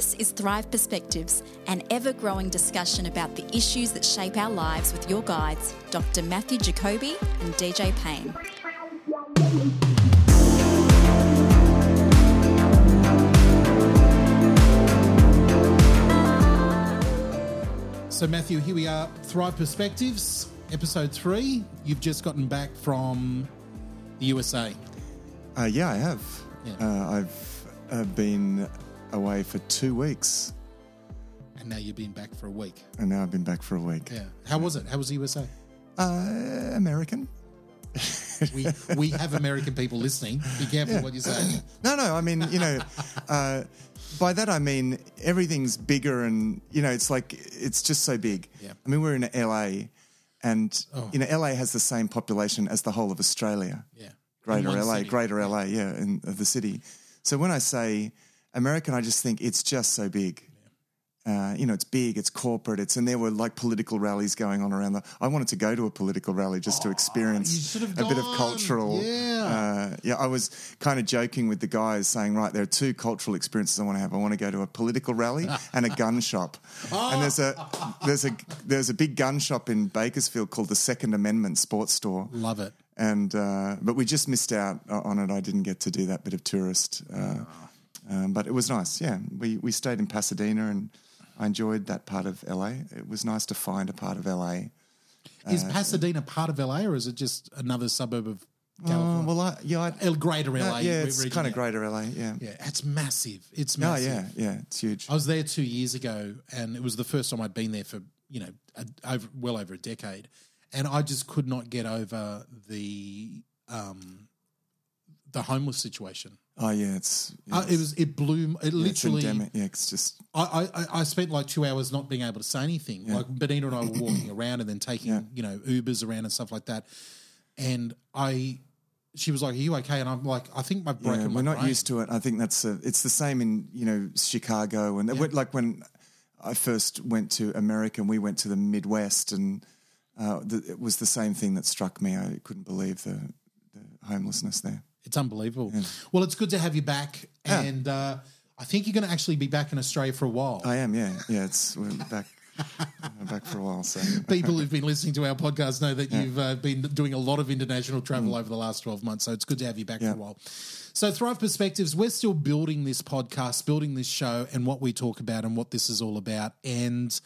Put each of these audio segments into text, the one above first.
This is Thrive Perspectives, an ever growing discussion about the issues that shape our lives with your guides, Dr. Matthew Jacoby and DJ Payne. So, Matthew, here we are, Thrive Perspectives, episode three. You've just gotten back from the USA. Uh, yeah, I have. Yeah. Uh, I've uh, been away for two weeks, And now you've been back for a week. and now I've been back for a week. Yeah. How was it? How was the USA? Uh, American? We, we have American people listening. Be careful what you say. No, no. I mean, you know, uh, by that I mean everything's bigger, and you know, it's like it's just so big. Yeah. I mean, we're in LA, and Oh. you know, LA has the same population as the whole of Australia. Yeah. Greater LA, city. Greater LA, yeah, in of the city. So when I say American, I just think it's just so big. Uh, you know, it's big, it's corporate, it's and there were like political rallies going on around the. I wanted to go to a political rally just to experience a bit of cultural. Yeah. Uh, yeah, I was kind of joking with the guys, saying, right, there are two cultural experiences I want to have. I want to go to a political rally and a gun shop. And there's a there's a there's a big gun shop in Bakersfield called the Second Amendment Sports Store Love it. and uh, but we just missed out on it. I didn't get to do that bit of tourist, uh, um, but it was nice. Yeah, we we stayed in Pasadena, and I enjoyed that part of LA. It was nice to find a part of LA. Is Pasadena part of LA or is it just another suburb of Uh, California? well, I, yeah, I, El Greater LA. uh, yeah, it's kind of greater LA. Yeah. Yeah, it's massive. It's Oh yeah, yeah, it's huge. I was there two years ago, and it was the first time I'd been there for you know a, over well over a decade, and I just could not get over the um, the homeless situation. Oh yeah, it's Uh, it was it blew it it's literally. endemic. Yeah, it's just I, I I spent like two hours not being able to say anything. Like Benita and I were walking around and then taking Yeah. you know Ubers around and stuff like that, and I. She was like, "Are you okay?" And I'm like, "I think I've broken yeah, my we're not brain." used to it. I think that's a, it's the same in you know Chicago and like when I first went to America, and we went to the Midwest, and uh, the, it was the same thing that struck me. I couldn't believe the, the homelessness there. It's unbelievable. Well, it's good to have you back, Yeah. and uh, I think you're going to actually be back in Australia for a while. I am, yeah, yeah. It's we're back, back for a while. So People who've been listening to our podcast know that you've uh, been doing a lot of international travel over the last 12 months. So it's good to have you back for a while. So, Thrive Perspectives, we're still building this podcast, building this show, and what we talk about and what this is all about. And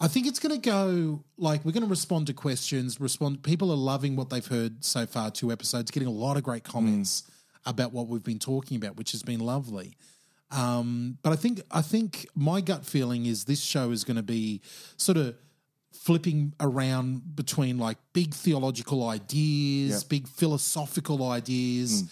I think it's going to go like we're going to respond to questions. Respond. People are loving what they've heard so far. Two episodes, getting a lot of great comments about what we've been talking about, which has been lovely. Um, but I think I think my gut feeling is this show is going to be sort of flipping around between like big theological ideas, Yeah. big philosophical ideas,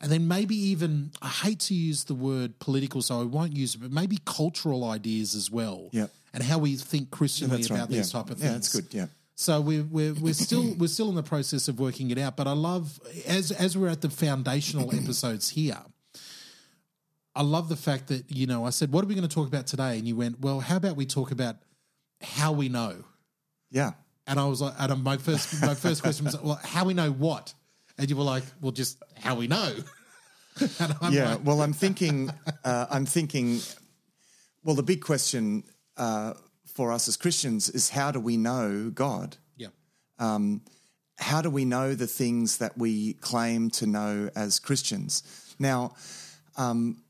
and then maybe even I hate to use the word political, so I won't use it, but maybe cultural ideas as well. Yeah. And how we think Christianly that's about right. these yeah. type of Yeah, things. that's good. Yeah, So we're we're we're still we're still in the process of working it out. But I love as as we're at the foundational episodes here. I love the fact that you know I said, "What are we going to talk about today?" And you went, "Well, how about we talk about how we know?" yeah. And I was like, and my first my first question was, "Well, how we know what?" And you were like, "Well, just how we know." and I'm yeah. like, well, I'm thinking. Uh, I'm thinking. Well, the big question uh, for us as Christians is how do we know God? yeah, how do we know the things that we claim to know as Christians? Now, um,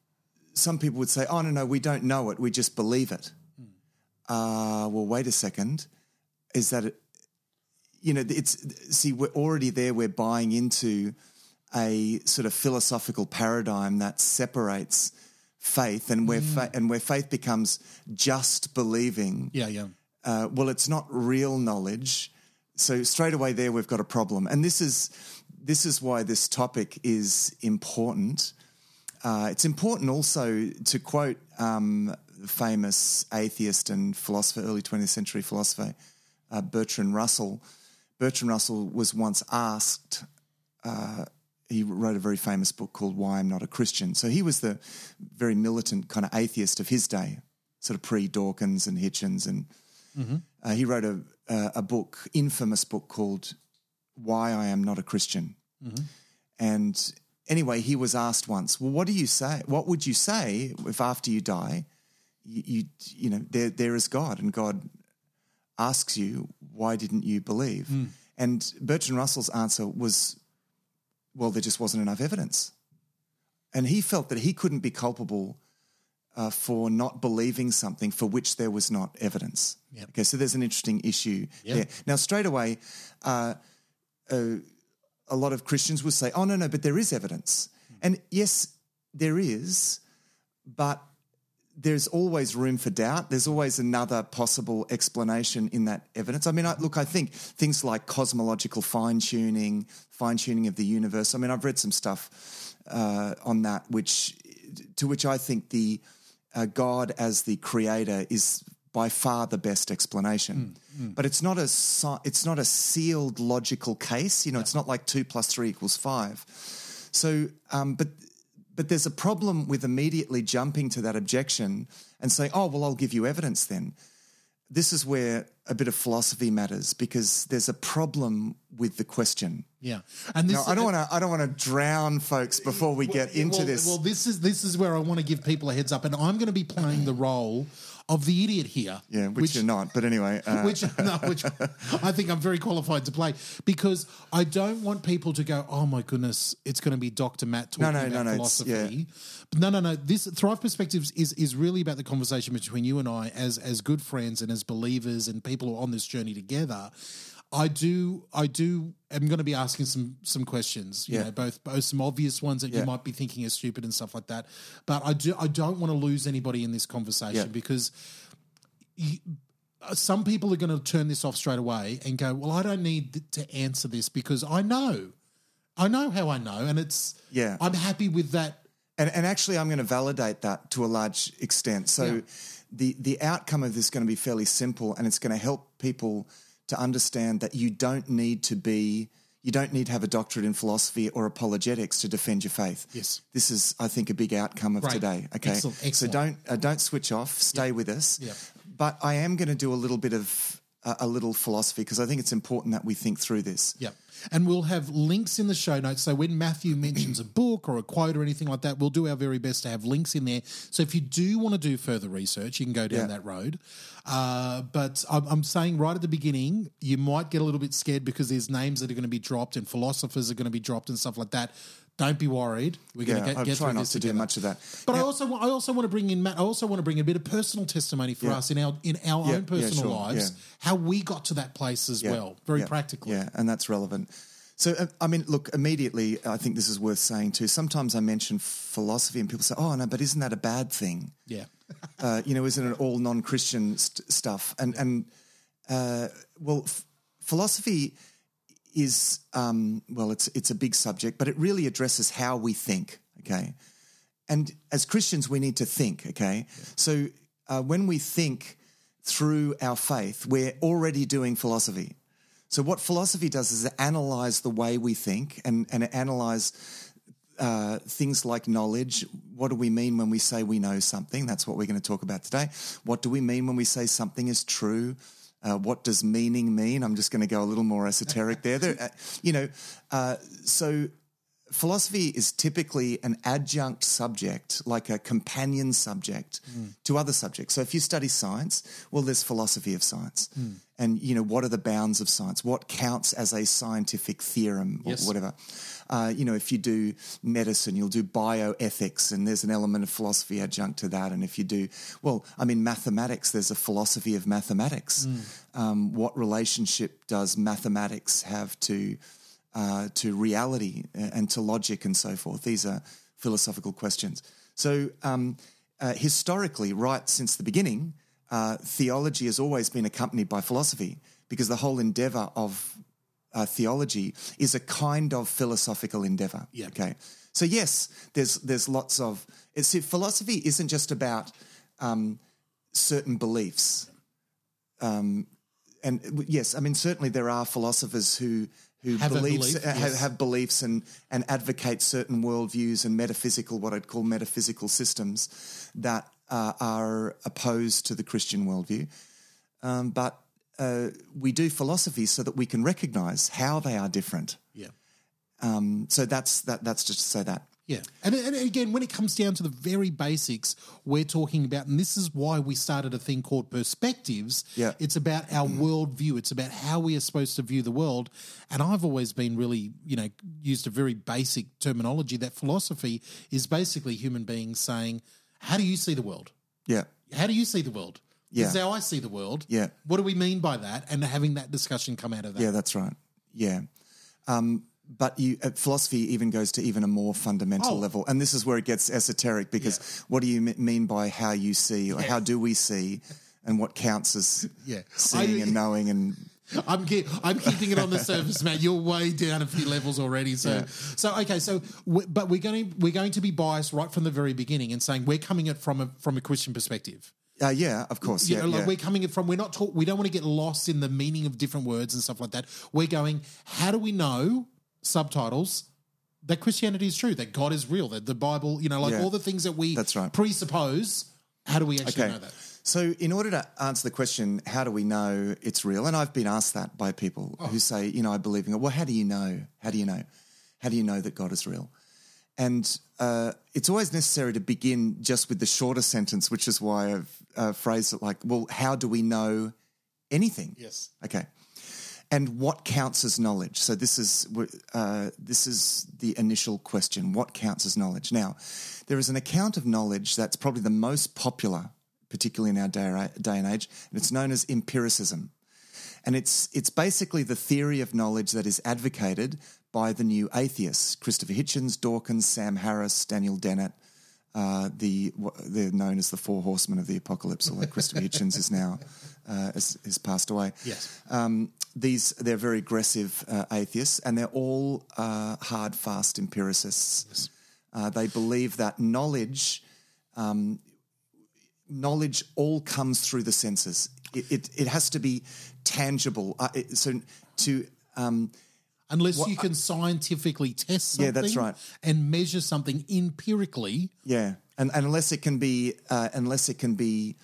some people would say, oh, no, no, we don't know it, we just believe it. Uh, well, wait a second. Is that, it, you know, it's, see, we're already there, we're buying into a sort of philosophical paradigm that separates faith and where, fa- and where faith becomes just believing yeah, yeah, uh, well, it's not real knowledge. So straight away there, we've got a problem, and this is this is why this topic is important. Uh, it's important also to quote um, the famous atheist and philosopher, early 20th century philosopher uh, Bertrand Russell. Bertrand Russell was once asked. Uh, he wrote a very famous book called Why I'm Not a Christian. So he was the very militant kind of atheist of his day, sort of pre Dawkins and Hitchens and mm-hmm. uh, he wrote a, a a book, infamous book called "Why I Am Not a Christian." Mm-hmm. And anyway, he was asked once, "Well, what do you say? What would you say if after you die, you, you, you know, there, there is God, and God asks you, why didn't you believe? Mm. And Bertrand Russell's answer was, well, there just wasn't enough evidence. And he felt that he couldn't be culpable uh, for not believing something for which there was not evidence. Yep. Okay, so there's an interesting issue Yeah. there. Now, straight away, uh, uh, a lot of Christians will say, oh, no, no, but there is evidence. And yes, there is, but there's always room for doubt. There's always another possible explanation in that evidence. I mean, I, look, I think things like cosmological fine tuning, fine tuning of the universe. I mean, I've read some stuff uh, on that, which to which I think the uh, God as the creator is by far the best explanation. But it's not a it's not a sealed logical case. You know, it's not like two plus three equals five. So, um, but but there's a problem with immediately jumping to that objection and saying, "Oh, well, I'll give you evidence then." This is where a bit of philosophy matters because there's a problem with the question. Yeah, and this Now, I don't want to. I don't want to drown folks before we get into well, this. Well, this is this is where I want to give people a heads up, and I'm going to be playing the role of the idiot here. yeah, which, you're not. But anyway, uh, which no, which I think I'm very qualified to play because I don't want people to go, oh my goodness, it's going to be Dr. Matt talking no, about no, no, it's- philosophy. But no, no, no. This Thrive Perspectives is is really about the conversation between you and I as as good friends and as believers and people who are on this journey together. I do, I do. I'm going to be asking some some questions. You Yeah. know, both both some obvious ones that Yeah. you might be thinking are stupid and stuff like that. But I do, I don't want to lose anybody in this conversation Yeah. because uh, some people are going to turn this off straight away and go, "Well, I don't need to answer this because I know, I know how I know, and it's Yeah. I'm happy with that." And, and actually, I'm going to validate that to a large extent. So, Yeah. the the outcome of this is going to be fairly simple, and it's going to help people to understand that you don't need to be you don't need to have a doctorate in philosophy or apologetics to defend your faith. Yes. this is, I think, a big outcome of Great. today. Okay, Excellent, so don't uh, don't switch off. Stay with us. Yeah. But I am going to do a little bit of uh, a little philosophy because I think it's important that we think through this. Yeah. And we'll have links in the show notes. So when Matthew mentions a book or a quote or anything like that, we'll do our very best to have links in there. So if you do want to do further research, you can go down Yeah. that road. Uh, but I'm, I'm saying right at the beginning, you might get a little bit scared because there's names that are going to be dropped and philosophers are going to be dropped and stuff like that. Don't be worried. We're going Yeah, to get, I get try through not this to do much of that. But I also wa- I also want to bring in Matt. I also want to bring a bit of personal testimony for Yeah. us in our in our Yeah, own personal sure, lives, how we got to that place as well, very practically. Yeah, and that's relevant. So, uh, I mean, look, immediately, I think this is worth saying too. Sometimes I mention philosophy and people say, oh, no, but isn't that a bad thing? Yeah. Uh, you know, isn't it all non Christian st- stuff? And, and uh, well, f- philosophy is, um, well, it's, it's a big subject, but it really addresses how we think, okay? And as Christians, we need to think, okay? So uh, when we think through our faith, we're already doing philosophy. So what philosophy does is analyze the way we think and, and analyze uh, things like knowledge. What do we mean when we say we know something? That's what we're going to talk about today. What do we mean when we say something is true? Uh, what does meaning mean? I'm just going to go a little more esoteric there. there uh, you know, uh, so philosophy is typically an adjunct subject, like a companion subject to other subjects. So if you study science, well, there's philosophy of science. And, you know, what are the bounds of science? What counts as a scientific theorem or Yes. whatever? Uh, you know, if you do medicine, you'll do bioethics, and there's an element of philosophy adjunct to that. And if you do, well, I mean, mathematics, there's a philosophy of mathematics. Um, what relationship does mathematics have to uh, to reality and to logic and so forth? These are philosophical questions. So, um, uh, historically, right since the beginning, uh, theology has always been accompanied by philosophy because the whole endeavor of uh, theology is a kind of philosophical endeavor. Yeah. Okay. So yes, there's there's lots of it's philosophy isn't just about um, certain beliefs. Um, and yes, I mean certainly there are philosophers who who Have believes belief, uh, have, yes. have beliefs and and advocate certain worldviews and metaphysical what I'd call metaphysical systems that uh, are opposed to the Christian worldview. Um, but uh, we do philosophy so that we can recognize how they are different. Yeah. Um, so that's that. That's just to say that. Yeah. And, and again, when it comes down to the very basics, we're talking about, and this is why we started a thing called perspectives. Yeah. It's about our worldview. It's about how we are supposed to view the world. And I've always been really, you know, used a very basic terminology that philosophy is basically human beings saying, how do you see the world? Yeah. How do you see the world? This is Yeah. how I see the world. Yeah. What do we mean by that? And having that discussion come out of that. Yeah, that's right. Yeah. Um, but you, uh, philosophy even goes to even a more fundamental Oh. level, and this is where it gets esoteric because what do you mean by how you see, or how do we see, and what counts as Yeah. seeing I- and knowing, and I'm keep, I'm keeping it on the surface, Matt. You're way down a few levels already. So Yeah. so okay. So we, but we're going to we're going to be biased right from the very beginning and saying we're coming at from a from a Christian perspective. uh, yeah, of course, You yeah, know, like yeah. we're coming at from we're not talk, we don't want to get lost in the meaning of different words and stuff like that. We're going. How do we know subtitles? That Christianity is true, that God is real, that the Bible, you know, like Yeah. all the things that we That's right. presuppose. How do we actually know that? So, in order to answer the question, how do we know it's real? And I've been asked that by people Oh. who say, you know, I believe in God. Well, how do you know? How do you know? How do you know that God is real? And uh, it's always necessary to begin just with the shorter sentence, which is why I've uh, phrased it like, well, how do we know anything? Yes. Okay. And what counts as knowledge? So this is uh, this is the initial question. What counts as knowledge? Now, there is an account of knowledge that's probably the most popular, particularly in our day, day and age, and it's known as empiricism. And it's it's basically the theory of knowledge that is advocated by the new atheists: Christopher Hitchens, Dawkins, Sam Harris, Daniel Dennett. Uh, the they're known as the four horsemen of the apocalypse, although Christopher Hitchens is now uh, has, has passed away. Yes. Um, these they're very aggressive uh, atheists, and they're all uh, hard, fast empiricists. Uh, they believe that knowledge, um, knowledge, all comes through the senses. It it, it has to be tangible. Uh, it, so to um, Unless you can scientifically test something Yeah, that's right. and measure something empirically. Yeah, and, and unless it can be uh, unless it can be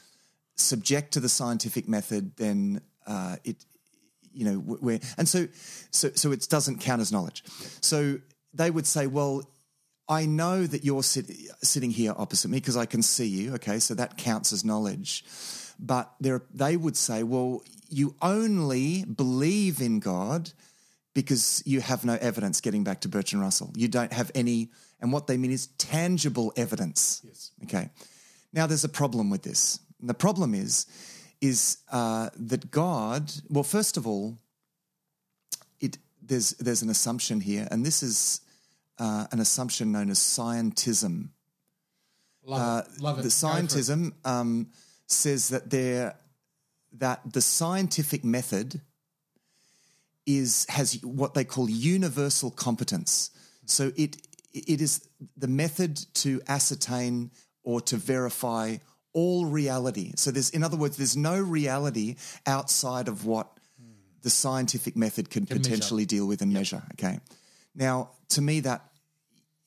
subject to the scientific method, then uh, it you know where and so so so it doesn't count as knowledge. So they would say, well. I know that you're sit- sitting here opposite me because I can see you. Okay, so that counts as knowledge. But there, they would say, well, you only believe in God because you have no evidence, getting back to Bertrand Russell. You don't have any, and what they mean is tangible evidence. Yes. Okay. Now there's a problem with this. And the problem is, is uh, that God, well, first of all, it there's there's an assumption here, and this is uh, an assumption known as scientism. Love it. Love it. Uh, The Go for it. scientism um, says that there that the scientific method is has what they call universal competence. So it it is the method to ascertain or to verify all reality. So there's in other words, there's no reality outside of what the scientific method can, measure. potentially deal with and measure. Okay. Now, to me, that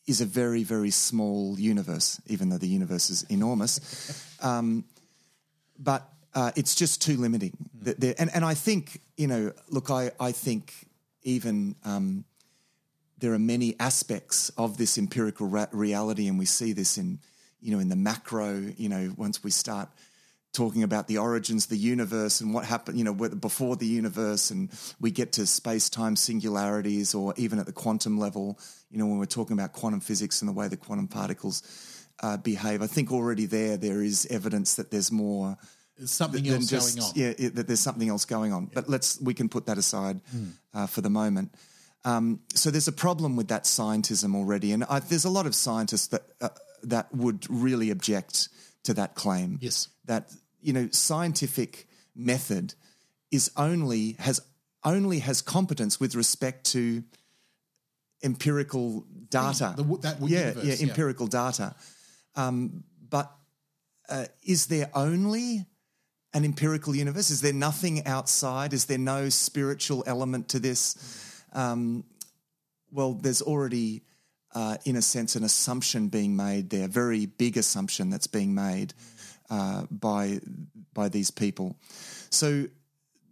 is a very, very small universe, even though the universe is enormous. um, but uh, it's just too limiting. That there- And, and I think, you know, look, I, I think even um, there are many aspects of this empirical ra- reality, and we see this in, you know, in the macro, you know, once we start talking about the origins of the universe and what happened, you know, before the universe, and we get to space time singularities, or even at the quantum level, you know, when we're talking about quantum physics and the way the quantum particles uh, behave. I think already there there is evidence that there's more There's something else just going on. yeah it, that there's something else going on. But let's we can put that aside uh, for the moment. Um, so there's a problem with that scientism already, and I, there's a lot of scientists that uh, that would really object to that claim. Yes. that you know scientific method is only has only has competence with respect to empirical data. The that yeah, universe, yeah, yeah. empirical data. Um, but uh, is there only an empirical universe? Is there nothing outside? Is there no spiritual element to this? Um, well, there's already, uh, in a sense, an assumption being made there, a very big assumption that's being made uh, by by these people. So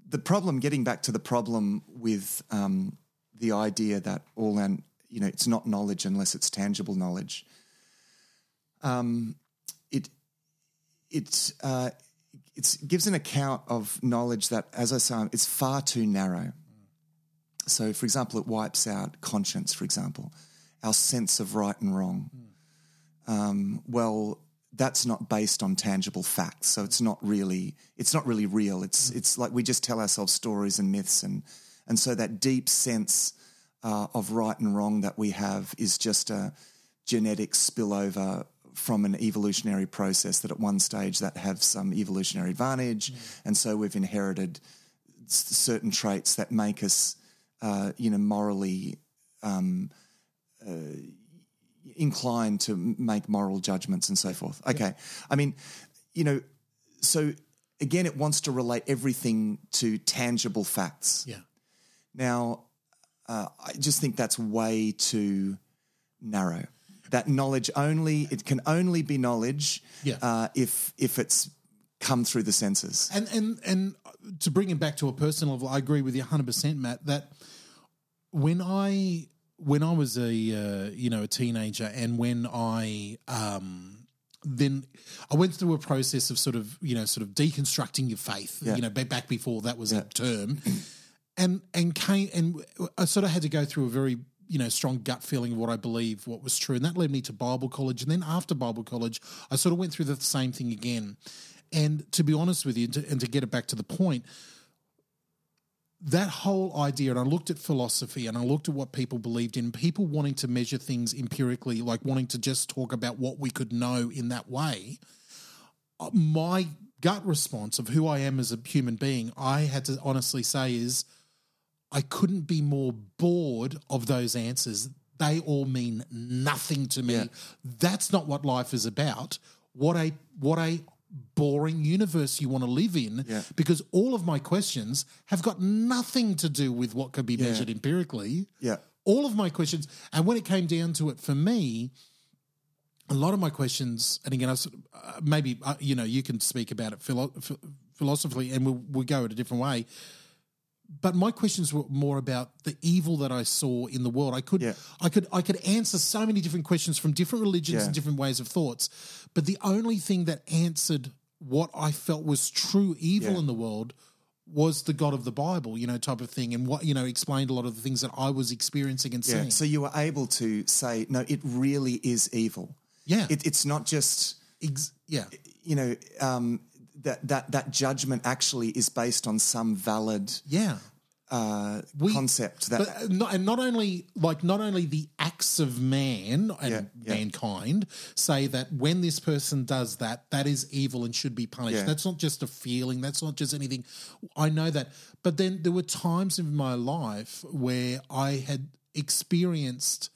the problem, getting back to the problem with um, the idea that all and you know it's not knowledge unless it's tangible knowledge. Um, it it uh, it gives an account of knowledge that, as I say, it's far too narrow. So, for example, it wipes out conscience. For example, our sense of right and wrong. Um, well, that's not based on tangible facts, so it's not really it's not really real. It's it's like we just tell ourselves stories and myths, and and so that deep sense uh, of right and wrong that we have is just a genetic spillover from an evolutionary process that at one stage that have some evolutionary advantage, and so we've inherited s- certain traits that make us, uh, you know, morally um, inclined to make moral judgments and so forth. Okay, I mean, you know, so again, it wants to relate everything to tangible facts. Yeah. Now, uh, I just think that's way too narrow. That knowledge only it can only be knowledge Yeah. uh, if if it's come through the senses. And and and to bring it back to a personal level, I agree with you 100%, Matt, that when I when I was a uh, you know a teenager and when I um then I went through a process of sort of you know sort of deconstructing your faith Yeah. you know back before that was a term. And and came and I sort of had to go through a very you know strong gut feeling of what I believe what was true. And that led me to Bible college. And then after Bible college I sort of went through the same thing again. And to be honest with you and to, and to get it back to the point that whole idea, and I looked at philosophy and I looked at what people believed in, people wanting to measure things empirically, like wanting to just talk about what we could know in that way. uh, My gut response of who I am as a human being, I had to honestly say, is I couldn't be more bored of those answers. They all mean nothing to me. Yeah. That's not what life is about. What a what a boring universe you want to live in Yeah. because all of my questions have got nothing to do with what could be measured empirically. Yeah. All of my questions, and when it came down to it for me, a lot of my questions, and again, I sort of, uh, maybe uh, you know you can speak about it philo- ph- philosophically, and we'll, we'll go it a different way. But my questions were more about the evil that I saw in the world. I could, Yeah. I could, I could answer so many different questions from different religions Yeah. and different ways of thoughts. But the only thing that answered what I felt was true evil Yeah. in the world was the God of the Bible, you know, type of thing, and what you know explained a lot of the things that I was experiencing and seeing. So you were able to say, no, it really is evil. Yeah. It, it's not just Ex- yeah, you know um, that that that judgment actually is based on some valid yeah. uh, We- concept that but uh, not, and not only like not only the acts of man and Yeah, yeah. mankind say that when this person does that, that is evil and should be punished. Yeah. That's not just a feeling. That's not just anything. I know that, but then there were times in my life where I had experienced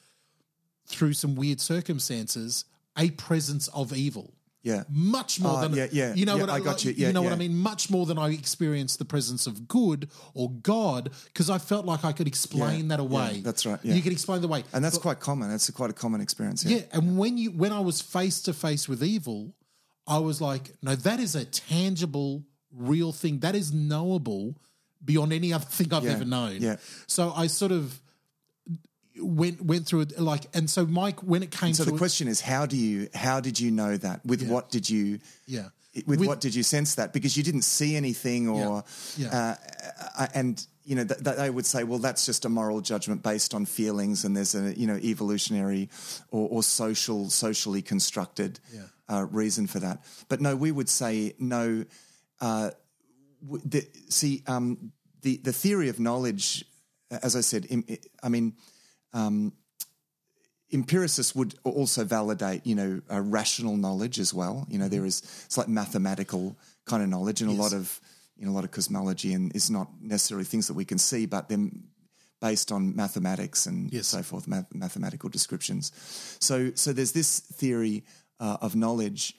through some weird circumstances a presence of evil. Yeah Much more Ah, than yeah, yeah, you know yeah, what I got you. Yeah, know what I mean. Much more than I experienced the presence of good or God, because I felt like I could explain Yeah, that away. yeah, that's right, yeah. You could explain the way, and that's quite common. That's quite a common experience. Yeah. yeah. And when you when I was face to face with evil, I was like, no, that is a tangible, real thing. That is knowable beyond any other thing I've Yeah, ever known. yeah. So I sort of went went through it like, and so Mike, when it came So to the it- question is, how do you how did you know that? With what did you? Yeah. With, With- what did you sense that? Because you didn't see anything, or Yeah. Uh, uh, and you know th- th- they would say, well, that's just a moral judgment based on feelings, and there's a you know evolutionary or, or social socially constructed uh, reason for that. But no, we would say no. Uh, w- the, see, um, the the theory of knowledge, as I said, im- I mean empiricists would also validate, you know, uh, rational knowledge as well. You know, there is it's like mathematical kind of knowledge, and a lot of you know a lot of cosmology and is not necessarily things that we can see, but they're based on mathematics and Yes. so forth, math- mathematical descriptions. So, so there's this theory uh, of knowledge,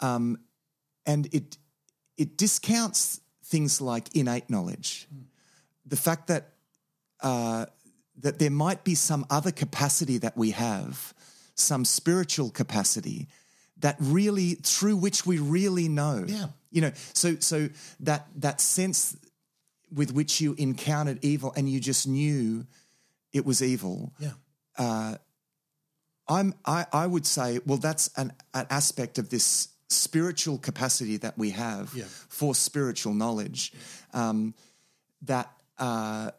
um, and it it discounts things like innate knowledge, the fact that uh, that there might be some other capacity that we have, some spiritual capacity that really through which we really know. Yeah. You know, so so that that sense with which you encountered evil and you just knew it was evil. yeah. I'm I, I would say, well, that's an, an aspect of this spiritual capacity that we have Yeah. for spiritual knowledge. Um, that uh,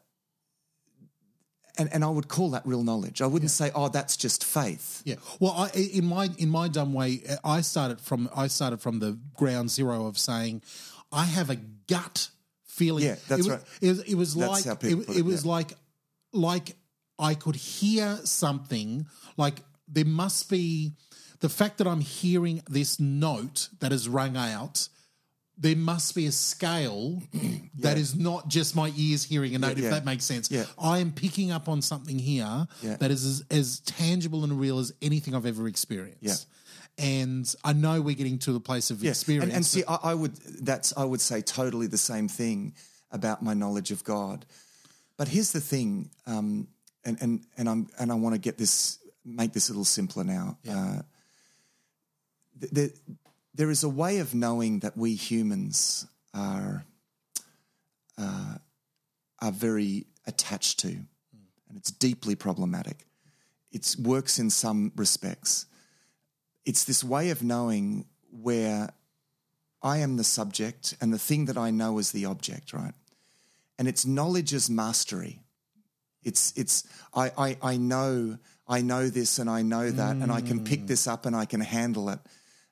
and and I would call that real knowledge. I wouldn't say, oh, that's just faith. Yeah. Well, I, in my in my dumb way, I started from I started from the ground zero of saying, I have a gut feeling. Yeah, that's it was, right. It was, it was That's like it, it it, was yeah. like like I could hear something. Like there must be the fact that I'm hearing this note that is rung out. There must be a scale that is not just my ears hearing a note, yeah. if that makes sense. Yeah. I am picking up on something here Yeah. that is as, as tangible and real as anything I've ever experienced. And I know we're getting to the place of Yeah. experience. And, and see, I, I would that's I would say totally the same thing about my knowledge of God. But here's the thing, um, and and and I'm and I want to get this make this a little simpler now. Uh, th- th- there is a way of knowing that we humans are uh, are very attached to, and it's deeply problematic. It works in some respects. It's this way of knowing where I am the subject and the thing that I know is the object, right? And it's knowledge as mastery. It's it's I, I I know I know this and I know that and I can pick this up and I can handle it.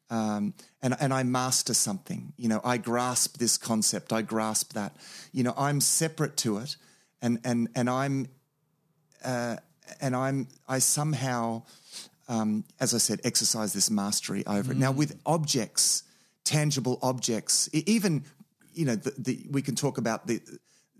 Um, and and I master something. You know, I grasp this concept. I grasp that. You know, I'm separate to it, and and and I'm uh, and I'm I somehow, um, as I said, exercise this mastery over it. Now with objects, tangible objects, even you know, the, the, we can talk about the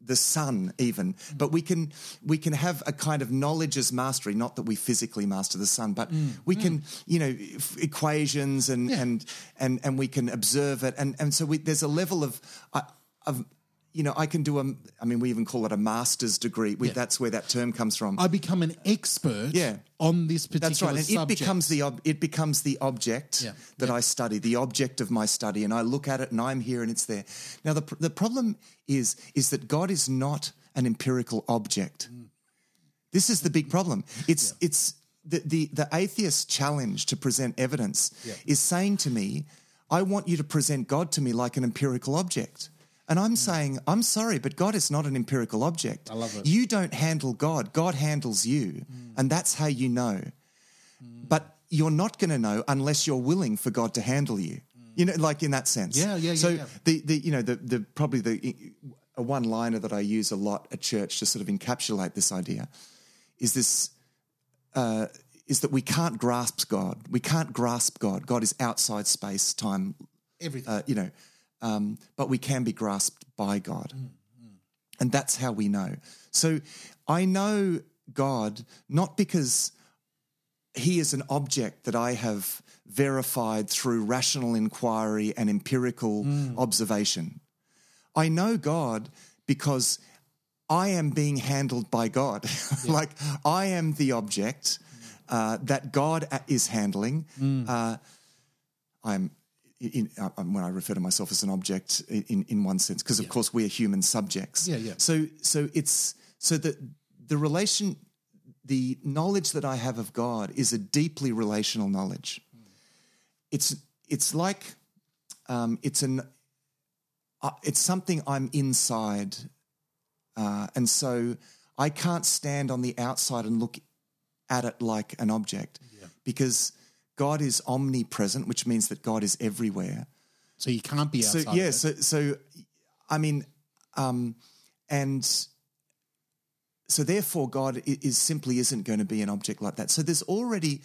the sun even. But we can we can have a kind of knowledge as mastery not that we physically master the sun but we can you know f- equations and and and and we can observe it. And and so we, there's a level of uh, of you know i can do a i mean we even call it a master's degree we, that's where that term comes from I become an expert Yeah. on this particular that's right, and subject. it becomes the ob- it becomes the object Yeah. that I study, the object of my study, and I look at it, and I'm here, and it's there. Now, the pr- the problem is is that God is not an empirical object. Mm. This is the big problem. It's it's the, the the atheist challenge to present evidence is saying to me, I want you to present God to me like an empirical object. And I'm saying, I'm sorry, but God is not an empirical object. I love it. You don't handle God, God handles you. And that's how you know. But you're not going to know unless you're willing for God to handle you. You know, like in that sense. Yeah, yeah, yeah, So yeah. the the you know the the probably the a one liner that I use a lot at church to sort of encapsulate this idea is this uh, is that we can't grasp God. We can't grasp God. God is outside space, time, Everything. uh, you know, um, but we can be grasped by God. And that's how we know. So I know God not because he is an object that I have verified through rational inquiry and empirical observation. I know God because I am being handled by God. like I am the object uh, that God is handling. Uh, I'm in, uh, when I refer to myself as an object in in one sense, because of course we are human subjects. Yeah, yeah. So so it's so that the relation, the knowledge that I have of God is a deeply relational knowledge. It's it's like um, it's an uh, it's something I'm inside, uh, and so I can't stand on the outside and look at it like an object because God is omnipresent, which means that God is everywhere. so you can't be So outside. yeah, of it. so so I mean, um, and so therefore, God is simply isn't going to be an object like that. So there's already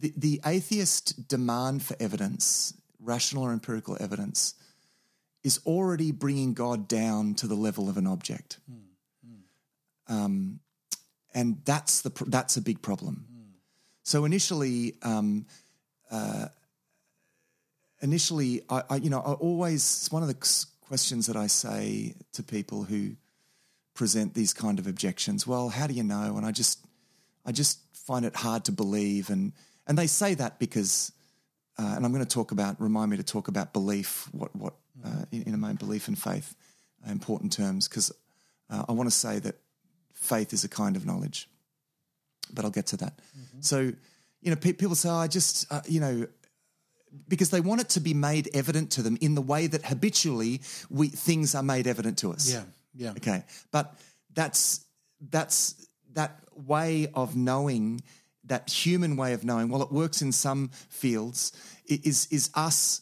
the, the atheist demand for evidence, rational or empirical evidence, is already bringing God down to the level of an object. Um, and that's the that's a big problem. So initially, um, initially, I, I you know, I always it's one of the questions that I say to people who present these kind of objections. Well, how do you know? And I just, I just find it hard to believe, and and they say that because, uh, and I'm going to talk about, remind me to talk about belief, what what uh, in, in my own belief and faith, uh, important terms, because uh, I want to say that faith is a kind of knowledge. but I'll get to that. So, you know, pe- people say, oh, I just, uh, you know, because they want it to be made evident to them in the way that habitually we things are made evident to us. Yeah, yeah. Okay, but that's that's that way of knowing, that human way of knowing. Well, it works in some fields. Is is us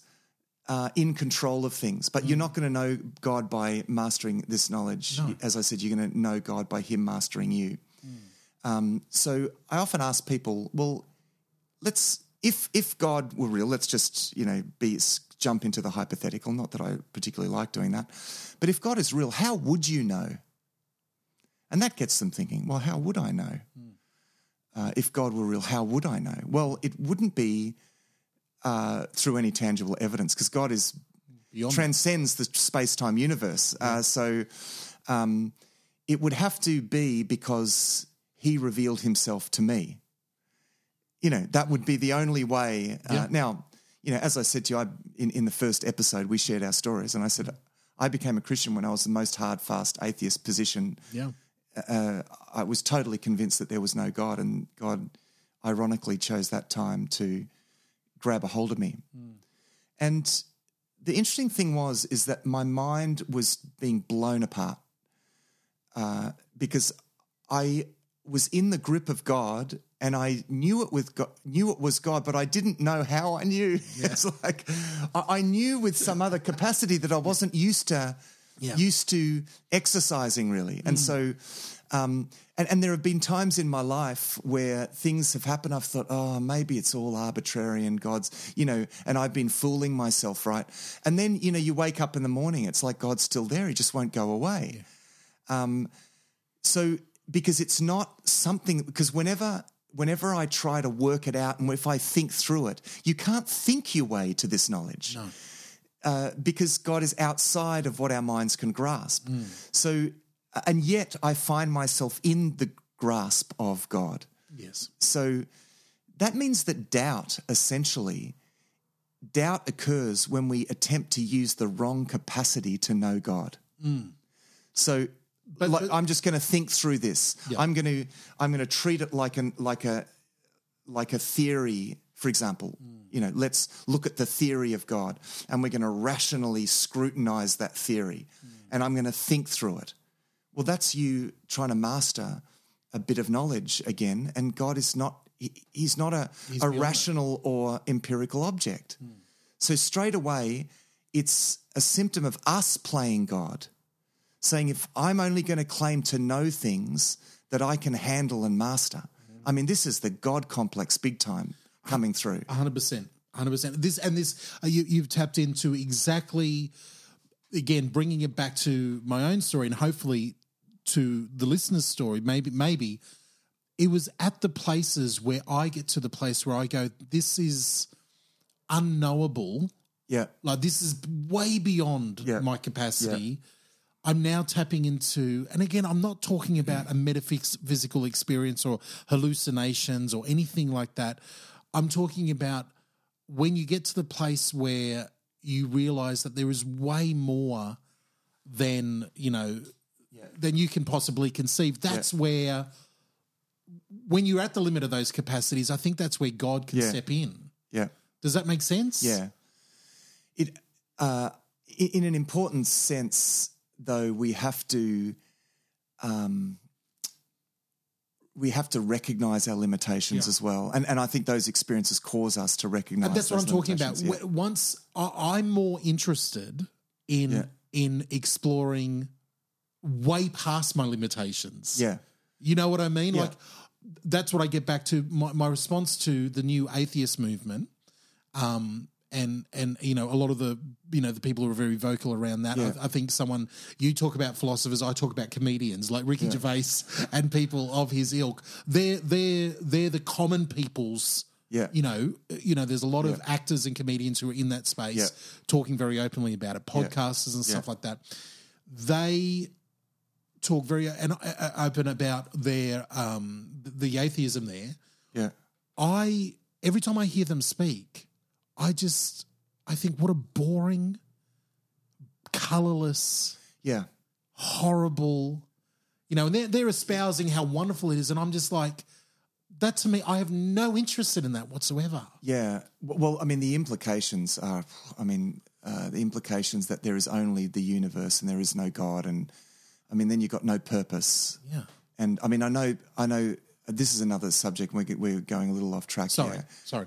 uh, in control of things, but you're not going to know God by mastering this knowledge. As I said, you're going to know God by Him mastering you. Um, so I often ask people, well, let's if if God were real, let's just you know be jump into the hypothetical. Not that I particularly like doing that, but if God is real, how would you know? And that gets them thinking. Well, how would I know? Uh, if God were real, how would I know? Well, it wouldn't be uh, through any tangible evidence because God is Beyond transcends the space time universe. Uh, so um, it would have to be because he revealed himself to me. You know, that would be the only way. Uh, Yeah. Now, you know, as I said to you, I, in, in the first episode, we shared our stories, and I said, I became a Christian when I was the most hard, fast atheist position. yeah. Uh, I was totally convinced that there was no God, and God ironically chose that time to grab a hold of me. And the interesting thing was is that my mind was being blown apart uh, because I was in the grip of God and I knew it with God, knew it was God, but I didn't know how I knew. it's like I, I knew with some other capacity that I wasn't used to Yeah. used to exercising really, and so. Um, and, and there have been times in my life where things have happened. I've thought, oh, maybe it's all arbitrary and God's, you know, and I've been fooling myself, right? And then, you know, you wake up in the morning, it's like God's still there. He just won't go away. Um, so because it's not something because whenever whenever I try to work it out and if I think through it, you can't think your way to this knowledge. Uh, because God is outside of what our minds can grasp. Hmm. So, uh, and yet I find myself in the grasp of God. Yes. So that means that doubt, essentially, doubt occurs when we attempt to use the wrong capacity to know God. Hmm. So, But- like, but- I'm just going to think through this. Yeah. I'm going to I'm going to treat it like an like a like a theory. For example, mm. you know, let's look at the theory of God, and we're going to rationally scrutinize that theory, mm. and I'm going to think through it. Well, that's you trying to master a bit of knowledge again, and God is not. he- He's not a, a beyond it. rational or empirical object. Mm. So straight away, it's a symptom of us playing God, saying if I'm only going to claim to know things that I can handle and master. I mean, this is the God complex big time coming through. hundred percent, hundred percent. This and this, uh, you, you've tapped into exactly. Again, bringing it back to my own story, and hopefully to the listener's story. Maybe, maybe it was at the places where I get to the place where I go, "This is unknowable." Yeah, Like this is way beyond Yeah. my capacity. I'm now tapping into, and again, I'm not talking about a metaphysical experience or hallucinations or anything like that. I'm talking about when you get to the place where you realize that there is way more than, you know, than you can possibly conceive. That's where, when you're at the limit of those capacities, I think that's where God can Yeah. step in. yeah. Does that make sense? Yeah. It uh, in an important sense, though, we have to um, we have to recognize our limitations Yeah. as well, and and I think those experiences cause us to recognize. And that's what I'm talking about. W- Once I, I'm more interested in Yeah. in exploring way past my limitations. Yeah, You know what I mean? Yeah. Like that's what I get back to my, my response to the new atheist movement. Um and and you know a lot of the you know the people who are very vocal around that. Yeah. I, I think someone you talk about philosophers, I talk about comedians like Ricky Gervais and people of his ilk. They're they're they're the common people's Yeah. you know, you know, there's a lot of actors and comedians who are in that space Yeah. talking very openly about it, podcasters and stuff like that. They talk very and uh, open about their um the atheism there. yeah, I every time I hear them speak, I just I think what a boring, colorless, yeah, horrible, you know, and they're, they're espousing how wonderful it is. And I'm just like, that to me, I have no interest in that whatsoever. Yeah. Well, I mean, the implications are, I mean, uh, the implications that there is only the universe and there is no God, and I mean, then you've got no purpose. Yeah. And I mean, I know, I know. This is another subject. We're, we're going a little off track Sorry, here. sorry.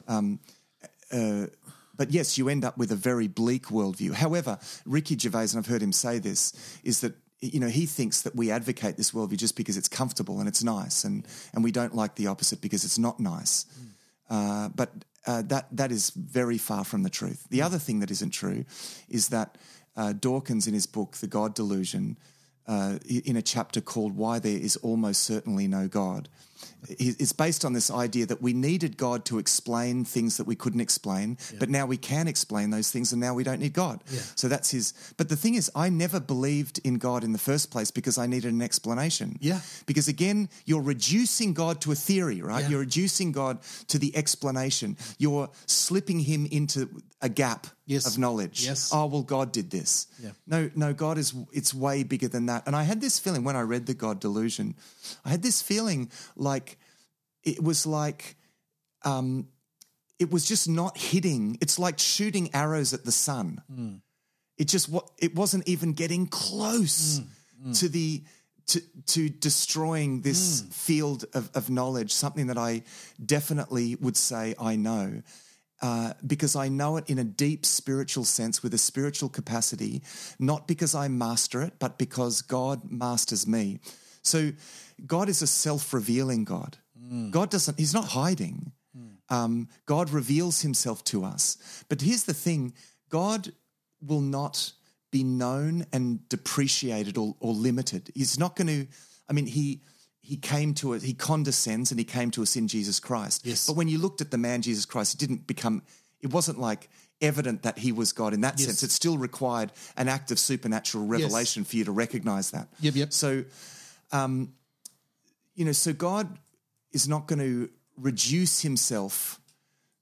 But yes, you end up with a very bleak worldview. However, Ricky Gervais, and I've heard him say this, is that you know he thinks that we advocate this worldview just because it's comfortable and it's nice, and and we don't like the opposite because it's not nice. Uh, but uh, that that is very far from the truth. The other thing that isn't true is that uh, Dawkins, in his book *The God Delusion*, uh, in a chapter called "Why There Is Almost Certainly No God," i- it's based on this idea that we needed God to explain things that we couldn't explain, but now we can explain those things, and now we don't need God. So that's his. But the thing is, I never believed in God in the first place because I needed an explanation. Yeah. Because again, you're reducing God to a theory, right? Yeah. You're reducing God to the explanation. You're slipping him into a gap Yes. of knowledge. Yes. Oh well, God did this. Yeah. No, no, God is it's way bigger than that. And I had this feeling when I read the God delusion. I had this feeling like it was like um, it was just not hitting. It's like shooting arrows at the sun. It just what it wasn't even getting close to the to to destroying this field of, of knowledge. Something that I definitely would say I know. Uh, because I know it in a deep spiritual sense with a spiritual capacity, not because I master it, but because God masters me. So God is a self revealing God. God doesn't, He's not hiding. Um, God reveals Himself to us. But here's the thing God will not be known and depreciated or, or limited. He's not going to, I mean, He. He came to us, he condescends and he came to us in Jesus Christ. Yes. But when you looked at the man Jesus Christ, it didn't become, it wasn't like evident that he was God in that Yes. sense. It still required an act of supernatural revelation for you to recognize that. Yep, yep. So, um, you know, so God is not going to reduce himself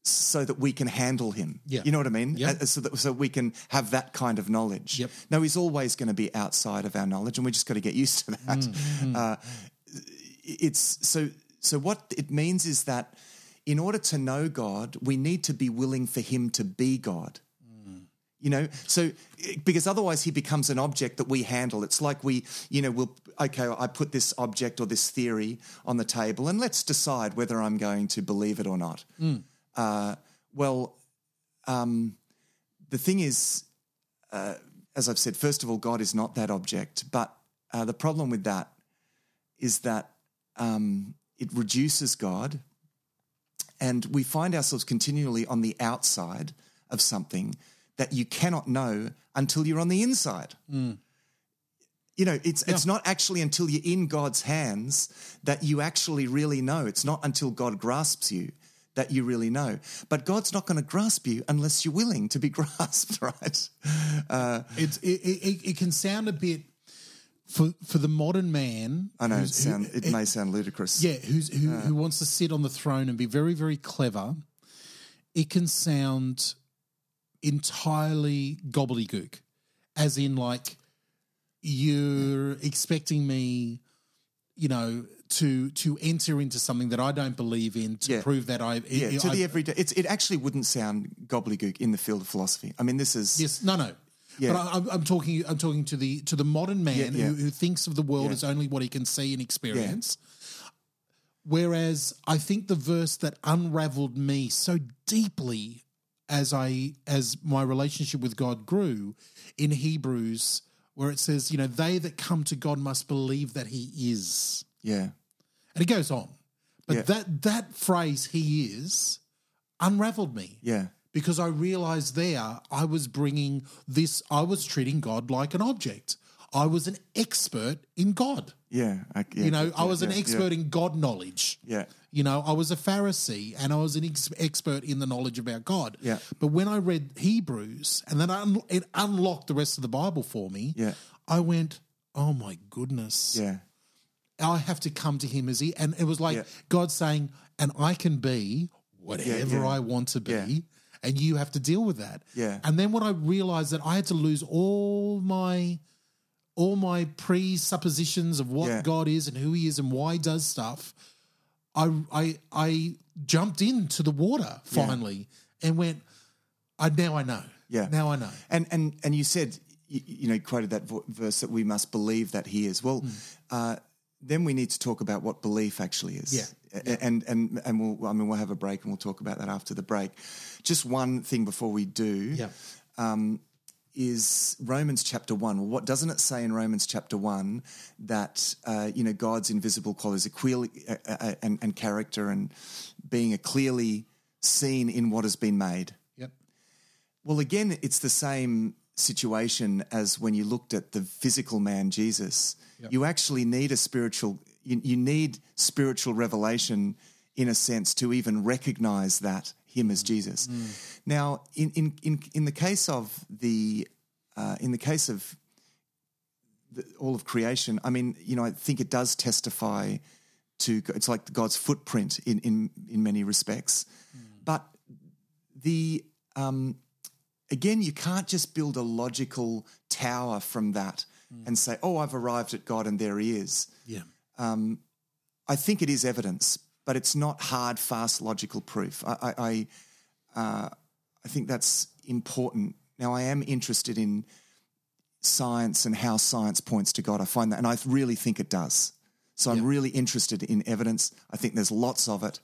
so that we can handle him. Yeah. You know what I mean? Yep. Uh, So that so we can have that kind of knowledge. Yep. No, he's always going to be outside of our knowledge, and we just got to get used to that. Mm, Uh, it's so so what it means is that in order to know God, we need to be willing for him to be God. You know, so because otherwise he becomes an object that we handle. It's like we, you know, we'll okay, I put this object or this theory on the table, and let's decide whether I'm going to believe it or not. Uh, well, um, the thing is, uh, as I've said, first of all, God is not that object. But uh, the problem with that is that um, it reduces God, and we find ourselves continually on the outside of something that you cannot know until you're on the inside. You know, it's it's not actually until you're in God's hands that you actually really know. It's not until God grasps you that you really know. But God's not going to grasp you unless you're willing to be grasped, right? Uh, It's it, it, it can sound a bit for for the modern man. I know it, sound, who- it may sound ludicrous. yeah, who's who, who wants to sit on the throne and be very very clever. It can sound entirely gobbledygook, as in like you're expecting me, you know, to to enter into something that I don't believe in to Yeah. prove that I Yeah, to I- the everyday. It's, it actually wouldn't sound gobbledygook in the field of philosophy. I mean, this is Yes, no, no. Yeah. But I, I'm- I'm talking. I'm talking to the to the modern man Yeah, yeah. Who, who thinks of the world Yeah. as only what he can see and experience. Whereas I think the verse that unraveled me so deeply as I as my relationship with God grew in Hebrews, where it says, you know, they that come to God must believe that He is, yeah, and it goes on. But Yeah. that that phrase "He is" unraveled me yeah, because I realized there I was bringing this, I was treating God like an object. I was an expert in God. Yeah. I, yeah You know, I was an expert in God knowledge. Yeah. You know, I was a Pharisee and I was an ex- expert in the knowledge about God. Yeah. But when I read Hebrews and then un- it unlocked the rest of the Bible for me, Yeah. I went, oh my goodness. yeah, I have to come to him as he, and it was like Yeah. God saying, and I can be whatever yeah. I want to be, and you have to deal with that. Yeah. And then when I realized that I had to lose all my, all my presuppositions of what Yeah. God is and who He is and why He does stuff, I I I jumped into the water finally and went. I now I know. Yeah. Now I know. And and and you said you, you know quoted that verse that we must believe that he is. Well, uh, then we need to talk about what belief actually is. Yeah. A- And and and we'll I mean we'll have a break and we'll talk about that after the break. Just one thing before we do. Yeah. Is Romans chapter one. Well, what doesn't it say in Romans chapter one that uh, you know God's invisible qualities, a clearly, uh, uh, and, and character, and being a clearly seen in what has been made. Yep. Well, again, it's the same situation as when you looked at the physical man Jesus. You actually need a spiritual. You, you need spiritual revelation in a sense to even recognize that him as Jesus. Now, in in in in the case of the uh, in the case of the, all of creation, I mean, you know, I think it does testify to. It's like God's footprint in in in many respects, but the um, again, you can't just build a logical tower from that and say, "Oh, I've arrived at God, and there He is." Yeah. I think it is evidence, but it's not hard, fast, logical proof. I, I, I, uh, I think that's important. Now, I am interested in science and how science points to God. I find that, and I really think it does. So I'm really interested in evidence. I think there's lots of it.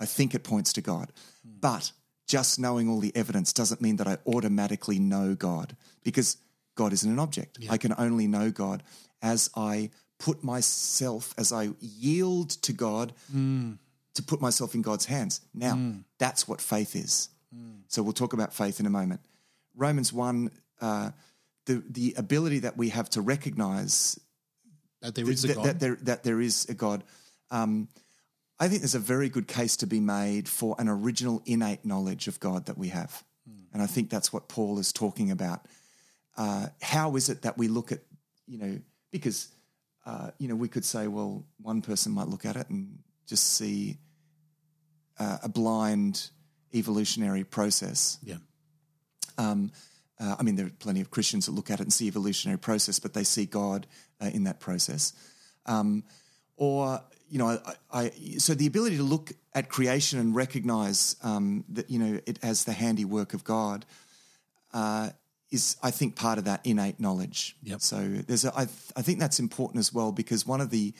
I think it points to God. But just knowing all the evidence doesn't mean that I automatically know God because God isn't an object. I can only know God as I put myself, as I yield to God to put myself in God's hands. Now, that's what faith is. So we'll talk about faith in a moment. Romans 1, uh, the, the ability that we have to recognize That there is a God. that there that there is a God. Um, I think there's a very good case to be made for an original innate knowledge of God that we have, and I think that's what Paul is talking about. Uh, how is it that we look at, you know, because uh, you know we could say, well, one person might look at it and just see uh, a blind evolutionary process. yeah. Um, uh, I mean, there are plenty of Christians that look at it and see evolutionary process, but they see God uh, in that process. Um, or, you know, I, I, so the ability to look at creation and recognize um, that, you know, it as the handiwork of God uh, is, I think, part of that innate knowledge. Yep. So there's, a, I, I think that's important as well because one of the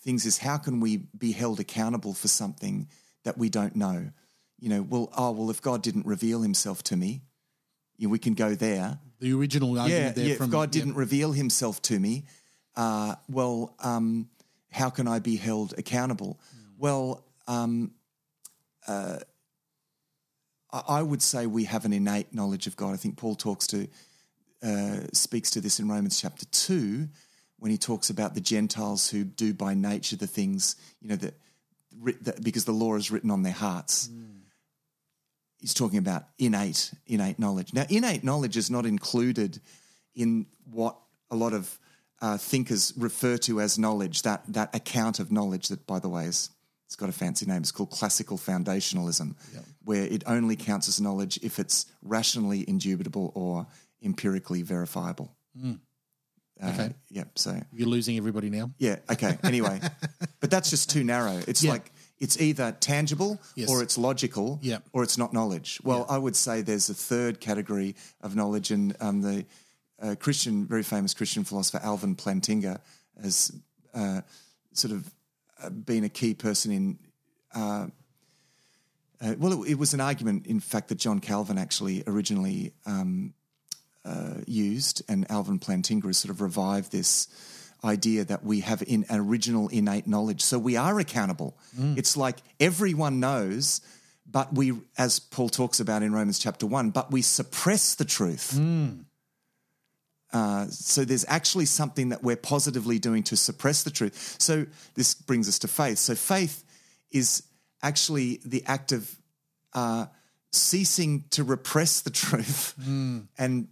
things is how can we be held accountable for something that we don't know? You know, well, oh, well, if God didn't reveal himself to me, you know, we can go there. The original Yeah, argument there yeah. from if God yeah. didn't reveal himself to me, uh, well, um, how can I be held accountable? Well, um, uh, I would say we have an innate knowledge of God. I think Paul talks to uh, speaks to this in Romans chapter two when he talks about the Gentiles who do by nature the things you know that, that because the law is written on their hearts. He's talking about innate innate knowledge. Now, innate knowledge is not included in what a lot of uh, thinkers refer to as knowledge. That that account of knowledge that, by the way, is it's got a fancy name. It's called classical foundationalism, where it only counts as knowledge if it's rationally indubitable or empirically verifiable. Uh, Okay. Yep. So You're losing everybody now. yeah. Okay. Anyway, but that's just too narrow. It's Yeah. like it's either tangible Yes. or it's logical Yeah. or it's not knowledge. Well, I would say there's a third category of knowledge, and um, the uh, Christian, very famous Christian philosopher Alvin Plantinga has uh, sort of been a key person in. Uh, uh, well, it, it was an argument, in fact, that John Calvin actually originally um, uh, used, and Alvin Plantinga has sort of revived this idea that we have in an original innate knowledge. So we are accountable. It's like everyone knows, but we, as Paul talks about in Romans chapter one, but we suppress the truth. Uh, so there's actually something that we're positively doing to suppress the truth. So this brings us to faith. So faith is actually the act of uh, ceasing to repress the truth and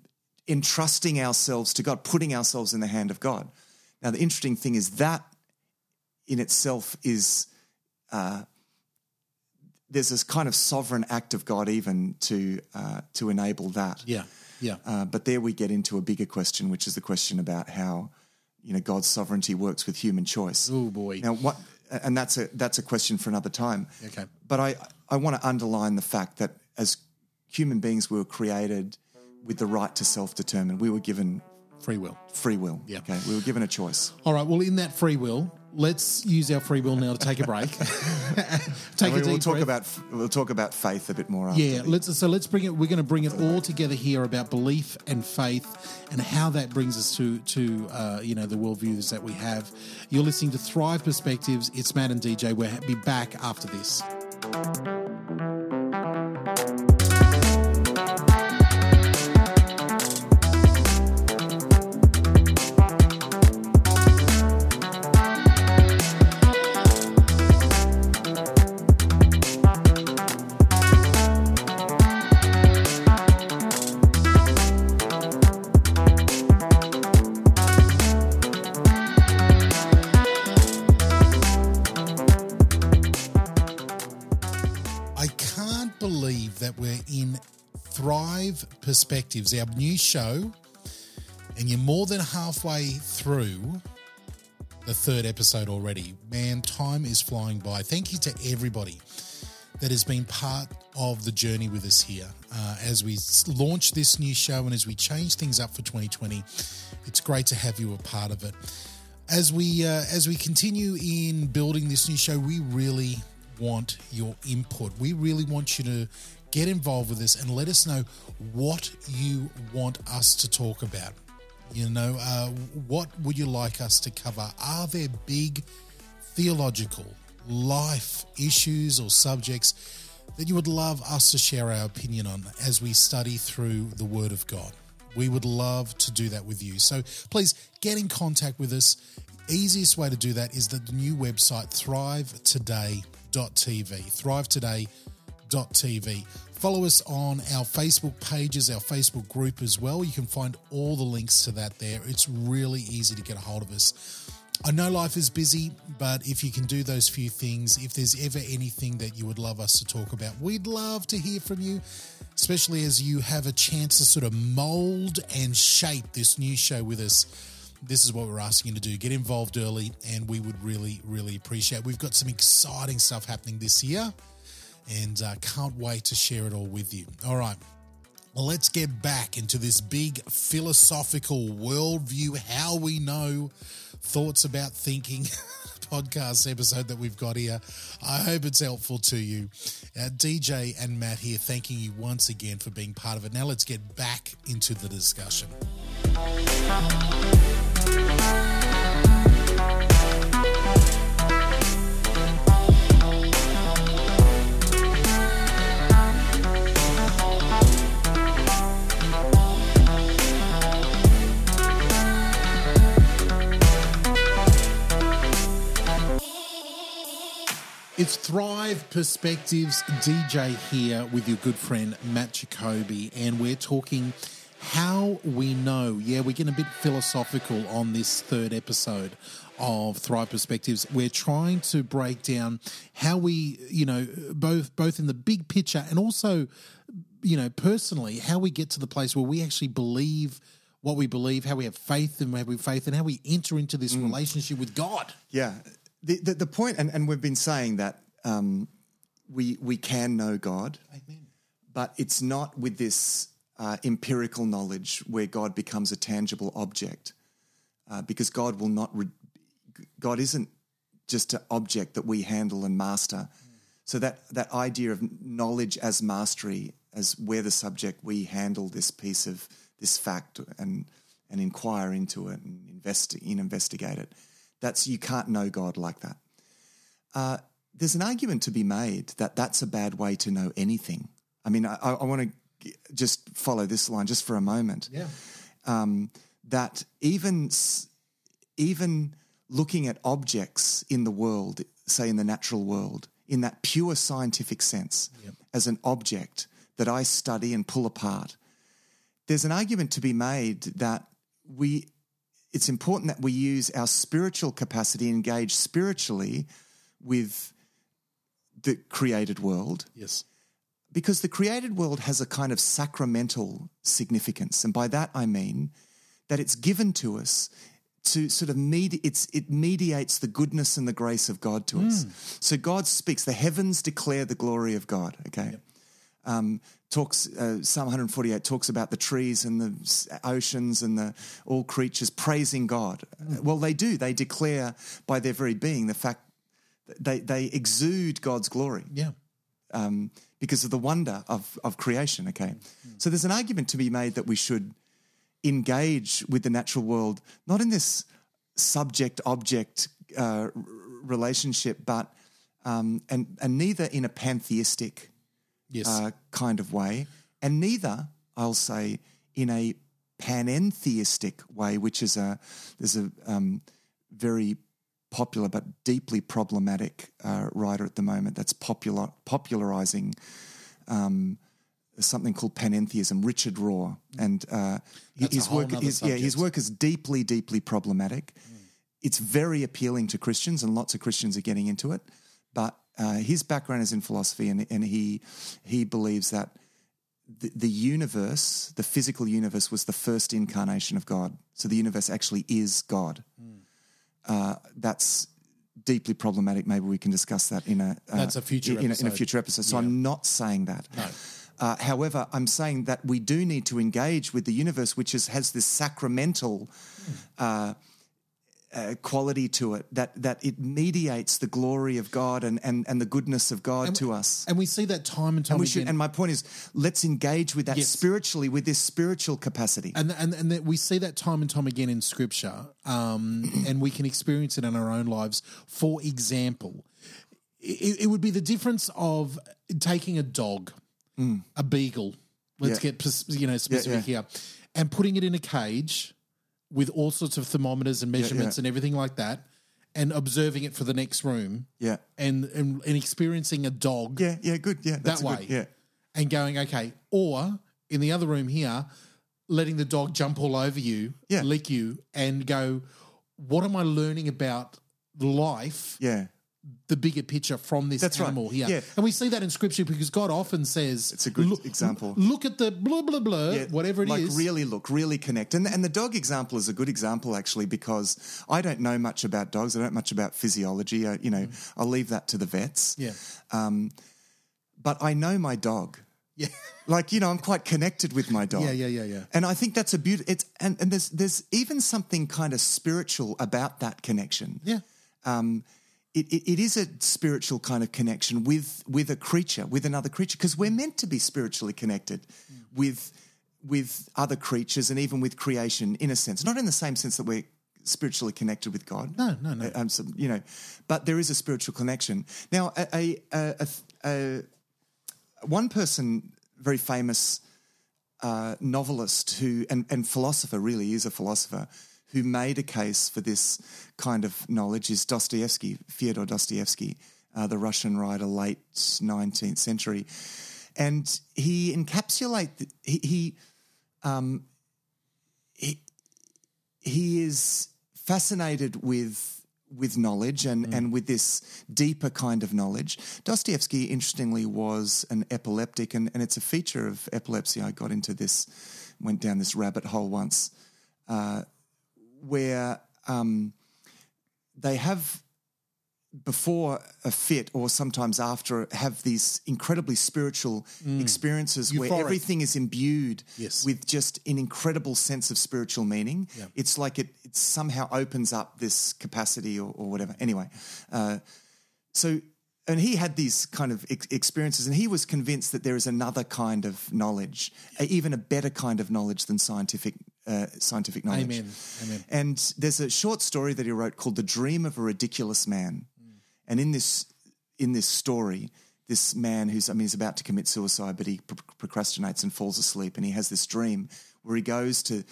entrusting ourselves to God, putting ourselves in the hand of God. Now, the interesting thing is that in itself is uh, there's this kind of sovereign act of God even to uh, to enable that. Yeah. Yeah. Uh, but there we get into a bigger question, which is the question about how you know God's sovereignty works with human choice. oh boy. Now, what and that's a that's a question for another time. Okay. But I I want to underline the fact that as human beings, we were created with the right to self determine. We were given Free will. free will. Yeah. Okay. We were given a choice. All right. Well, in that free will, let's use our free will now to take a break. take a deep we'll talk breath. about we'll talk about faith a bit more. Yeah, let's so let's bring it. We're going to bring it all together here about belief and faith, and how that brings us to to uh, you know the worldviews that we have. You're listening to Thrive Perspectives. It's Matt and DJ. We'll be back after this. Thrive Perspectives, our new show, and you're more than halfway through the third episode already. Man, time is flying by. Thank you to everybody that has been part of the journey with us here uh, as we launch this new show and as we change things up for 2020. It's great to have you a part of it. As we uh, as we continue in building this new show, we really want your input. We really want you to get involved with us and let us know what you want us to talk about. You know, uh, what would you like us to cover? Are there big theological life issues or subjects that you would love us to share our opinion on as we study through the Word of God? We would love to do that with you. So please get in contact with us. Easiest way to do that is the new website thrivetoday.tv. Thrivetoday.tv. Follow us on our Facebook pages, our Facebook group as well. You can find all the links to that there. It's really easy to get a hold of us. I know life is busy, but if you can do those few things, if there's ever anything that you would love us to talk about, we'd love to hear from you, especially as you have a chance to sort of mold and shape this new show with us. This is what we're asking you to do. Get involved early, and we would really, really appreciate it. We've got some exciting stuff happening this year, and uh, can't wait to share it all with you. All right. Well, let's get back into this big philosophical worldview, how we know, thoughts about thinking podcast episode that we've got here. I hope it's helpful to you. Uh, DJ and Matt here, thanking you once again for being part of it. Now let's get back into the discussion. It's Thrive Perspectives DJ here with your good friend Matt Jacoby, and we're talking how we know. Yeah, we're getting a bit philosophical on this third episode of Thrive Perspectives. We're trying to break down how we, you know, both both in the big picture and also, you know, personally, how we get to the place where we actually believe what we believe, how we have faith and have we faith, and how we enter into this mm. relationship with God. Yeah. The, the, the point, and, and we've been saying that um, we, we can know God, but it's not with this uh, empirical knowledge where God becomes a tangible object, uh, because God will not, re- God isn't just an object that we handle and master. So that, that idea of knowledge as mastery, as we're the subject, we handle this piece of this fact and and inquire into it and invest in investigate it. That's you can't know God like that. Uh, there's an argument to be made that that's a bad way to know anything. I mean, I, I want to just follow this line just for a moment. Yeah. Um, that even even looking at objects in the world, say in the natural world, in that pure scientific sense, as an object that I study and pull apart, there's an argument to be made that we it's important that we use our spiritual capacity engage spiritually with the created world Yes. because the created world has a kind of sacramental significance. And by that I mean that it's given to us to sort of medi- it's it mediates the goodness and the grace of God to us. So God speaks. The heavens declare the glory of God. Okay. Um, talks uh, Psalm 148 talks about the trees and the oceans and the all creatures praising God. Uh, Well, they do. They declare by their very being the fact that they they exude God's glory Yeah. um, because of the wonder of, of creation. Okay. So there's an argument to be made that we should engage with the natural world, not in this subject object uh, relationship, but um, and, and neither in a pantheistic Yes. uh, kind of way, and neither, I'll say, in a panentheistic way, which is a there's a um, very popular but deeply problematic uh, writer at the moment that's popular popularizing um, something called panentheism, Richard Rohr, and uh, his work is yeah his work is deeply deeply problematic. It's very appealing to Christians, and lots of Christians are getting into it. But uh, his background is in philosophy, and, and he he believes that the, the universe, the physical universe, was the first incarnation of God. So the universe actually is God. Uh, that's deeply problematic. Maybe we can discuss that in a uh, That's a future in, in a, in a episode. future episode. So I'm not saying that. Uh, however, I'm saying that we do need to engage with the universe, which is, has this sacramental uh, uh, quality to it that that it mediates the glory of God and and, and the goodness of God to us. and we see that time and time And we again. should. And my point is, let's engage with that Yes. spiritually, with this spiritual capacity. and and and that we see that time and time again in scripture um, and we can experience it in our own lives for example it, it would be the difference of taking a dog a beagle let's Yeah. get you know specific here and putting it in a cage with all sorts of thermometers and measurements yeah. and everything like that and observing it for the next room yeah, and and, and experiencing a dog yeah, yeah. Good. Yeah, that's that way. good- yeah, And going, okay, or in the other room here, letting the dog jump all over you, Yeah. lick you, and go, what am I learning about life, yeah. The bigger picture from this That's right. animal here? Yeah. And we see that in scripture because God often says, It's a good "Look- example." Look at the blah, blah, blah, Yeah, whatever it is. like really look, really connect. And, and the dog example is a good example actually because I don't know much about dogs. I don't know much about physiology. I, you know, I'll leave that to the vets. Mm. yeah. But I know my dog. Yeah. Like you know, I'm quite connected with my dog. Yeah, yeah, yeah, yeah. And I think that's a beauty. It's and, and there's there's even something kind of spiritual about that connection. Yeah. um, it, it, it is a spiritual kind of connection with with a creature, with another creature, because we're meant to be spiritually connected with with other creatures and even with creation, in a sense. Not in the same sense that we're spiritually connected with God. No, no, no. Uh, Um, so, you know, but there is a spiritual connection. Now, a, a, a, a, a one person, very famous uh, novelist who and, and philosopher, really is a philosopher who made a case for this kind of knowledge is Dostoevsky, Fyodor Dostoevsky, uh, the Russian writer, late nineteenth century, and he encapsulate he he, um, he he is fascinated with with knowledge and, and with this deeper kind of knowledge. Dostoevsky, interestingly, was an epileptic, and, and it's a feature of epilepsy. I got into this, went down this rabbit hole once, uh, where um, they have before a fit or sometimes after have these incredibly spiritual experiences where everything is imbued Yes. with just an incredible sense of spiritual meaning. Yeah. It's like it, it somehow opens up this capacity or, or whatever. Anyway, uh, so and he had these kind of ex- experiences, and he was convinced that there is another kind of knowledge, even a better kind of knowledge than scientific uh, scientific knowledge. Amen. Amen. And there's a short story that he wrote called "The Dream of a Ridiculous Man," and in this in this story, this man who's I mean he's about to commit suicide, but he pr- procrastinates and falls asleep, and he has this dream where he goes to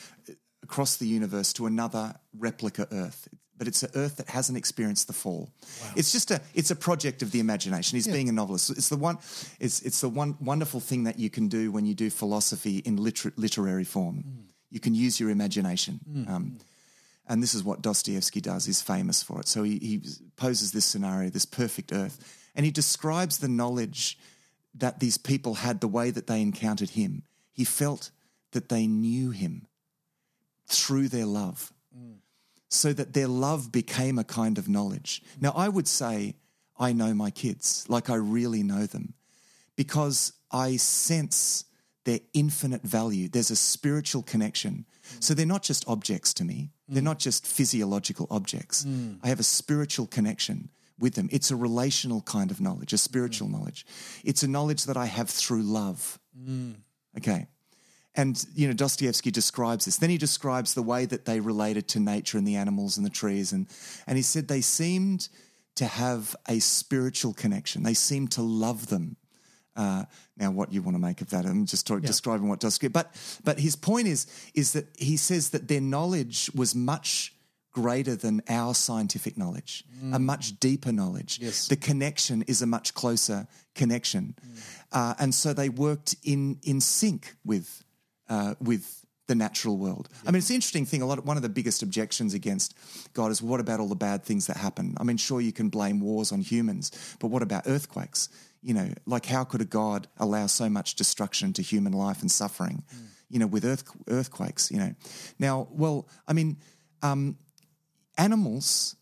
across the universe to another replica Earth. But it's an Earth that hasn't experienced the fall. It's just a it's a project of the imagination. He's being a novelist. It's the one it's it's the one wonderful thing that you can do when you do philosophy in liter- literary form. You can use your imagination. Hmm. Um, and this is what Dostoevsky does. He's famous for it. So he, he poses this scenario, this perfect Earth, and he describes the knowledge that these people had, the way that they encountered him. He felt that they knew him through their love. Hmm. so that their love became a kind of knowledge. Hmm. Now, I would say I know my kids, like I really know them, because I sense their infinite value. There's a spiritual connection. So they're not just objects to me, they're not just physiological objects. Hmm. I have a spiritual connection with them. It's a relational kind of knowledge, a spiritual hmm. knowledge. It's a knowledge that I have through love. Hmm. Okay. And, you know, Dostoevsky describes this. Then he describes the way that they related to nature and the animals and the trees. And, and he said they seemed to have a spiritual connection. They seemed to love them. Uh, now, what you want to make of that? I'm just talk, describing what Dostoevsky. But but his point is is that he says that their knowledge was much greater than our scientific knowledge, a much deeper knowledge. Yes. The connection is a much closer connection, uh, and so they worked in in sync with uh, with the natural world. I mean, it's an interesting thing. A lot. Of, one of the biggest objections against God is what about all the bad things that happen? I mean, sure you can blame wars on humans, but what about earthquakes? You know, like how could a God allow so much destruction to human life and suffering? Mm. You know, with earth, earthquakes. You know, now, well, I mean, um, animals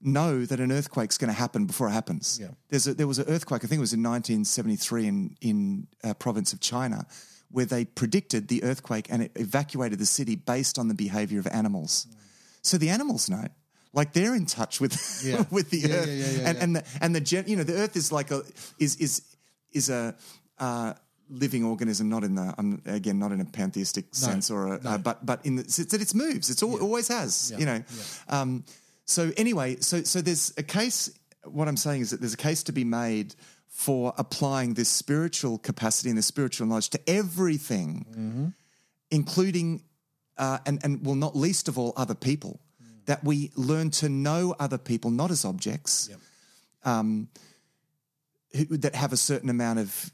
know that an earthquake's going to happen before it happens. Yeah. There's a, there was an earthquake. I think it was in 1973 in in a province of China, where they predicted the earthquake and it evacuated the city based on the behavior of animals. Mm. So the animals know. Like they're in touch with Yeah. with the Yeah, earth, yeah, and and the and the gen, you know the earth is like a is is is a uh, living organism, not in the um, again not in a pantheistic sense or a, uh, but but in the sense that it moves. It's al- always has, you know. Um, so anyway, so so there's a case. What I'm saying is that there's a case to be made for applying this spiritual capacity and this spiritual knowledge to everything, including uh, and and well, not least of all, other people. That we learn to know other people not as objects, um, who, that have a certain amount of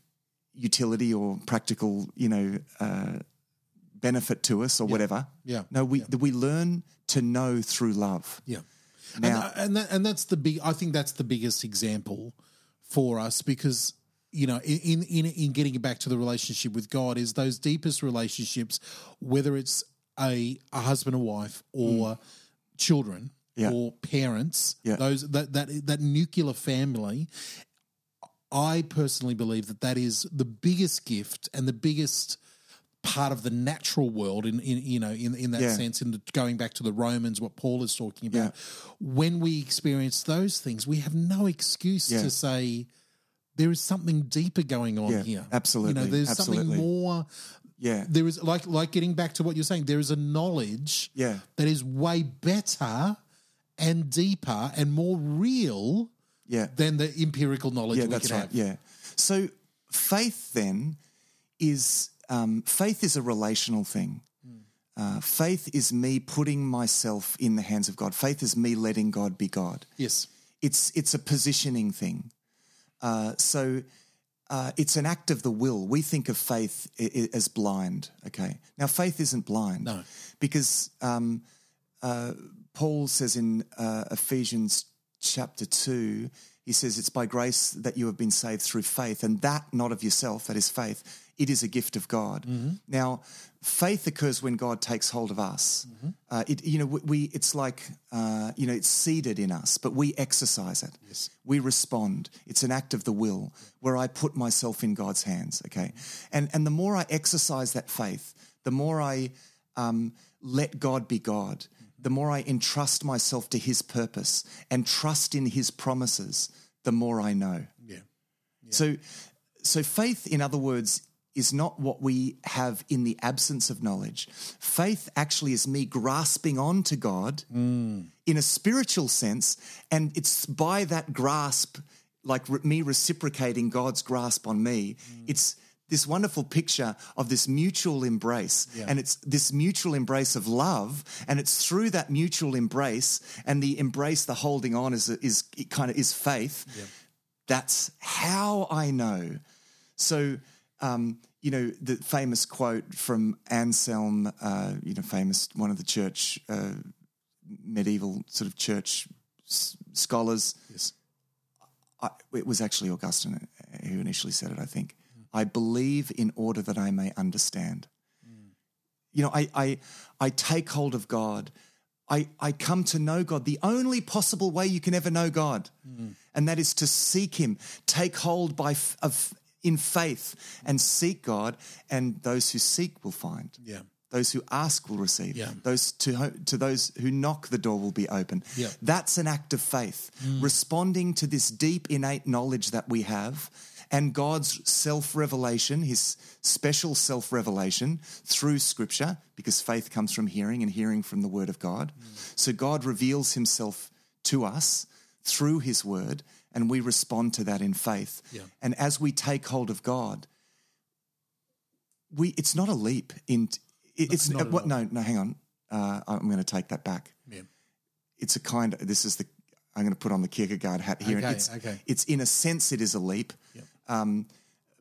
utility or practical, you know, uh, benefit to us or whatever. Yeah. No, we we learn to know through love. Yeah. Now- and and, that, and that's the big. I think that's the biggest example for us because you know in in in getting back to the relationship with God is those deepest relationships, whether it's a a husband and wife or children. Yeah. or parents. Yeah. Those that that that nuclear family. I personally believe that that is the biggest gift and the biggest part of the natural world in, in you know in, in that Yeah. sense in the, going back to the romans what paul is talking about when we experience those things we have no excuse to say there is something deeper going on Yeah, here absolutely, you know there's absolutely. something more Yeah. there is like like getting back to what you're saying there is a knowledge Yeah. that is way better and deeper and more real Yeah. than the empirical knowledge Yeah, we that's right. have Yeah. So faith then is um, faith is a relational thing. Uh, faith is me putting myself in the hands of God. Faith is me letting God be God. yes It's it's a positioning thing. Uh, so uh, it's an act of the will. We think of faith i- i- as blind. Okay. Now faith isn't blind. No. Because um, uh, Paul says in uh, Ephesians chapter 2, he says, It's by grace that you have been saved through faith, and that not of yourself, that is faith. It is a gift of God. Now, faith occurs when God takes hold of us. Uh, it, you know, we, it's like, uh, you know, it's seeded in us, but we exercise it. Yes. We respond. It's an act of the will where I put myself in God's hands. Okay. And, and the more I exercise that faith, the more I um, let God be God, the more I entrust myself to His purpose and trust in His promises, the more I know. yeah So, so faith, in other words, is not what we have in the absence of knowledge. Faith actually is me grasping on to God mm. in a spiritual sense, and it's by that grasp, like re- me reciprocating God's grasp on me. Mm. It's this wonderful picture of this mutual embrace, and it's this mutual embrace of love, and it's through that mutual embrace and the embrace, the holding on is is it kind of is faith. That's how I know. So, um, you know, the famous quote from Anselm, uh, you know, famous one of the church, uh, medieval sort of church s- scholars. yes I, it was actually Augustine who initially said it, I think. I believe in order that I may understand. You know, I, I, I take hold of God. I, I come to know God the only possible way you can ever know God, and that is to seek Him, take hold by f- of in faith, and seek God. And those who seek will find. Yeah. Those who ask will receive. Yeah. Those to to those who knock, the door will be open. Yeah. That's an act of faith, mm. responding to this deep innate knowledge that we have and God's self revelation, his special self revelation through scripture, because faith comes from hearing and hearing from the word of God. Mm. So God reveals himself to us through his word, and we respond to that in faith. Yeah. And as we take hold of God, we it's not a leap in it, it's not at what no no hang on uh, I'm going to take that back Yeah. it's a kind of this is the I'm going to put on the Kierkegaard hat here. Okay, it's, okay. it's in a sense it is a leap, um,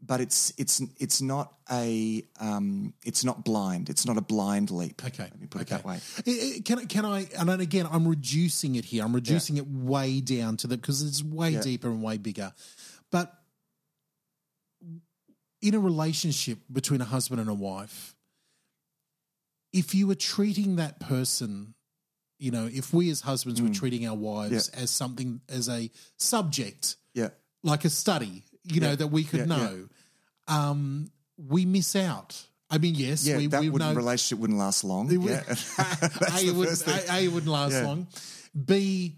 but it's it's it's not a um, it's not blind. It's not a blind leap. Okay. let me put okay. it that way. I- I- Can I- can I? And again, I'm reducing it here. I'm reducing it way down to the because it's way Yeah. deeper and way bigger. But in a relationship between a husband and a wife, if you were treating that person, you know, if we as husbands were treating our wives Mm. Yeah. as something as a subject, Yeah, like a study, you know, Yeah. that we could Yeah, yeah. know, um, we miss out. I mean, yes, yeah. we, that we would, know relationship wouldn't last long. it would- yeah. a, it would, first thing. a, A, wouldn't last Yeah. long. B,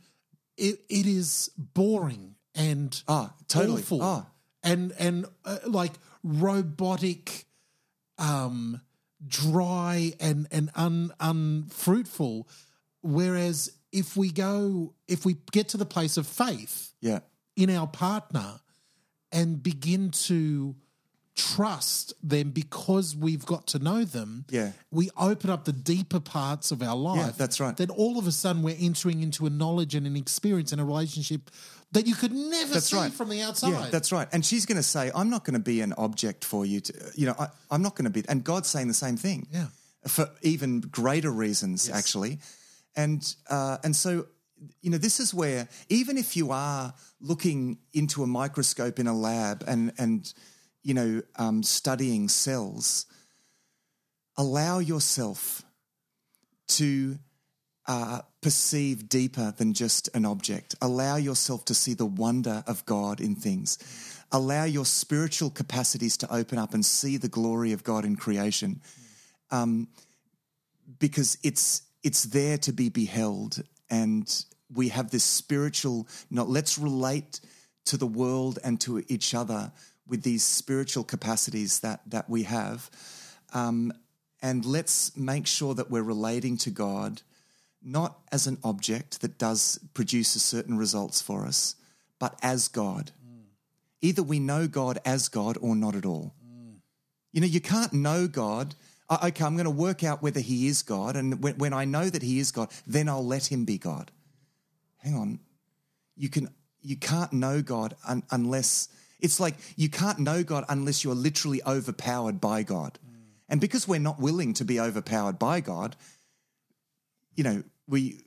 it, it is boring and Ah, totally. awful Ah. and and uh, like robotic, um, dry and and un, unfruitful. Whereas if we go, if we get to the place of faith yeah, in our partner and begin to trust them because we've got to know them, Yeah. we open up the deeper parts of our life. that's right. Then all of a sudden we're entering into a knowledge and an experience and a relationship that you could never That's see right. from the outside. Yeah, that's right. And she's going to say, "I'm not going to be an object for you." To, you know, I, I'm not going to be. And God's saying the same thing. Yeah. for even greater reasons, actually. And uh, and so, you know, this is where even if you are looking into a microscope in a lab and and you know um, studying cells, allow yourself to uh, perceive deeper than just an object. Allow yourself to see the wonder of God in things. Allow your spiritual capacities to open up and see the glory of God in creation, um, because it's it's there to be beheld, and we have this spiritual. Not let's relate to the world and to each other with these spiritual capacities that that we have, um, and let's make sure that we're relating to God not as an object that does produces certain results for us, but as God. Either we know God as God or not at all. You know, you can't know God. "Oh, Okay, I'm going to work out whether He is God, and when, when I know that He is God, then I'll let Him be God. Hang on, you can you can't know God un, unless it's like you can't know God unless you're literally overpowered by God, and because we're not willing to be overpowered by God, you know, we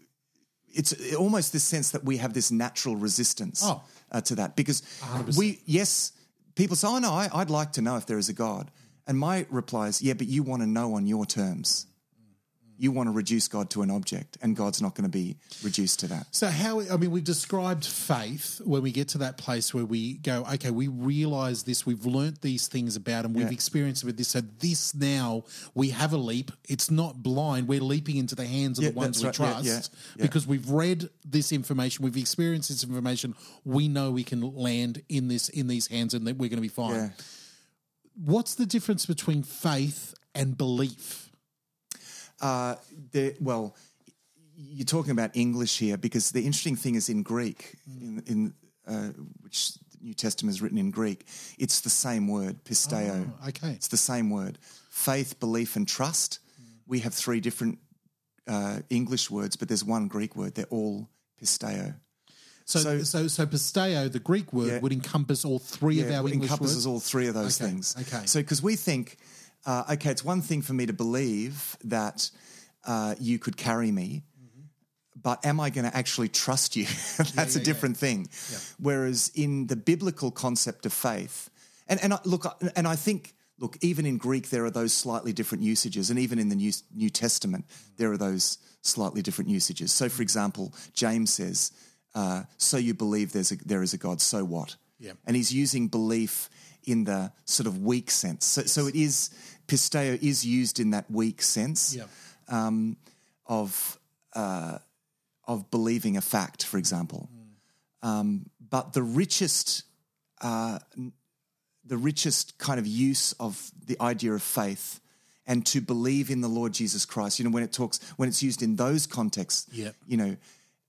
it's almost this sense that we have this natural resistance Oh. uh, to that. Because we yes people say oh no I, i'd like to know if there is a god. And my reply is yeah but you want to know on your terms you want to reduce god to an object and god's not going to be reduced to that. So how I mean we've described faith when we get to that place where we go okay we realize this we've learnt these things about and we've Yeah. experienced with this. So this now we have a leap. It's not blind. We're leaping into the hands of Yeah, the ones we right. Trust. yeah, because we've read this information we've experienced this information we know we can land in this in these hands and that we're going to be fine. What's the difference between faith and belief uh, well you're talking about english here because the interesting thing is in greek in, in uh, which the new testament is written in greek it's the same word pisteo Oh, okay It's the same word. Faith, belief, and trust. We have three different uh, English words, but there's one Greek word. They're all pisteo. so so so- so, pisteo the greek word Yeah. would encompass all three of our it english encompasses words all three of those Okay, things. okay. So, because we think, uh, okay, it's one thing for me to believe that uh, you could carry me, but am I going to actually trust you? That's yeah, a yeah. different thing. Whereas in the biblical concept of faith, and and I, look, and I think look, even in Greek, there are those slightly different usages, and even in the New, New Testament, there are those slightly different usages. So, for example, James says, uh, "So you believe there's a, there is a God? So what?" Yeah. and he's using belief in the sort of weak sense. So, so it is pisteo is used in that weak sense Yeah. um, of uh, of believing a fact, for example. Um, but the richest uh, the richest kind of use of the idea of faith and to believe in the Lord Jesus Christ. You know, when it talks, when it's used in those contexts, Yep. you know,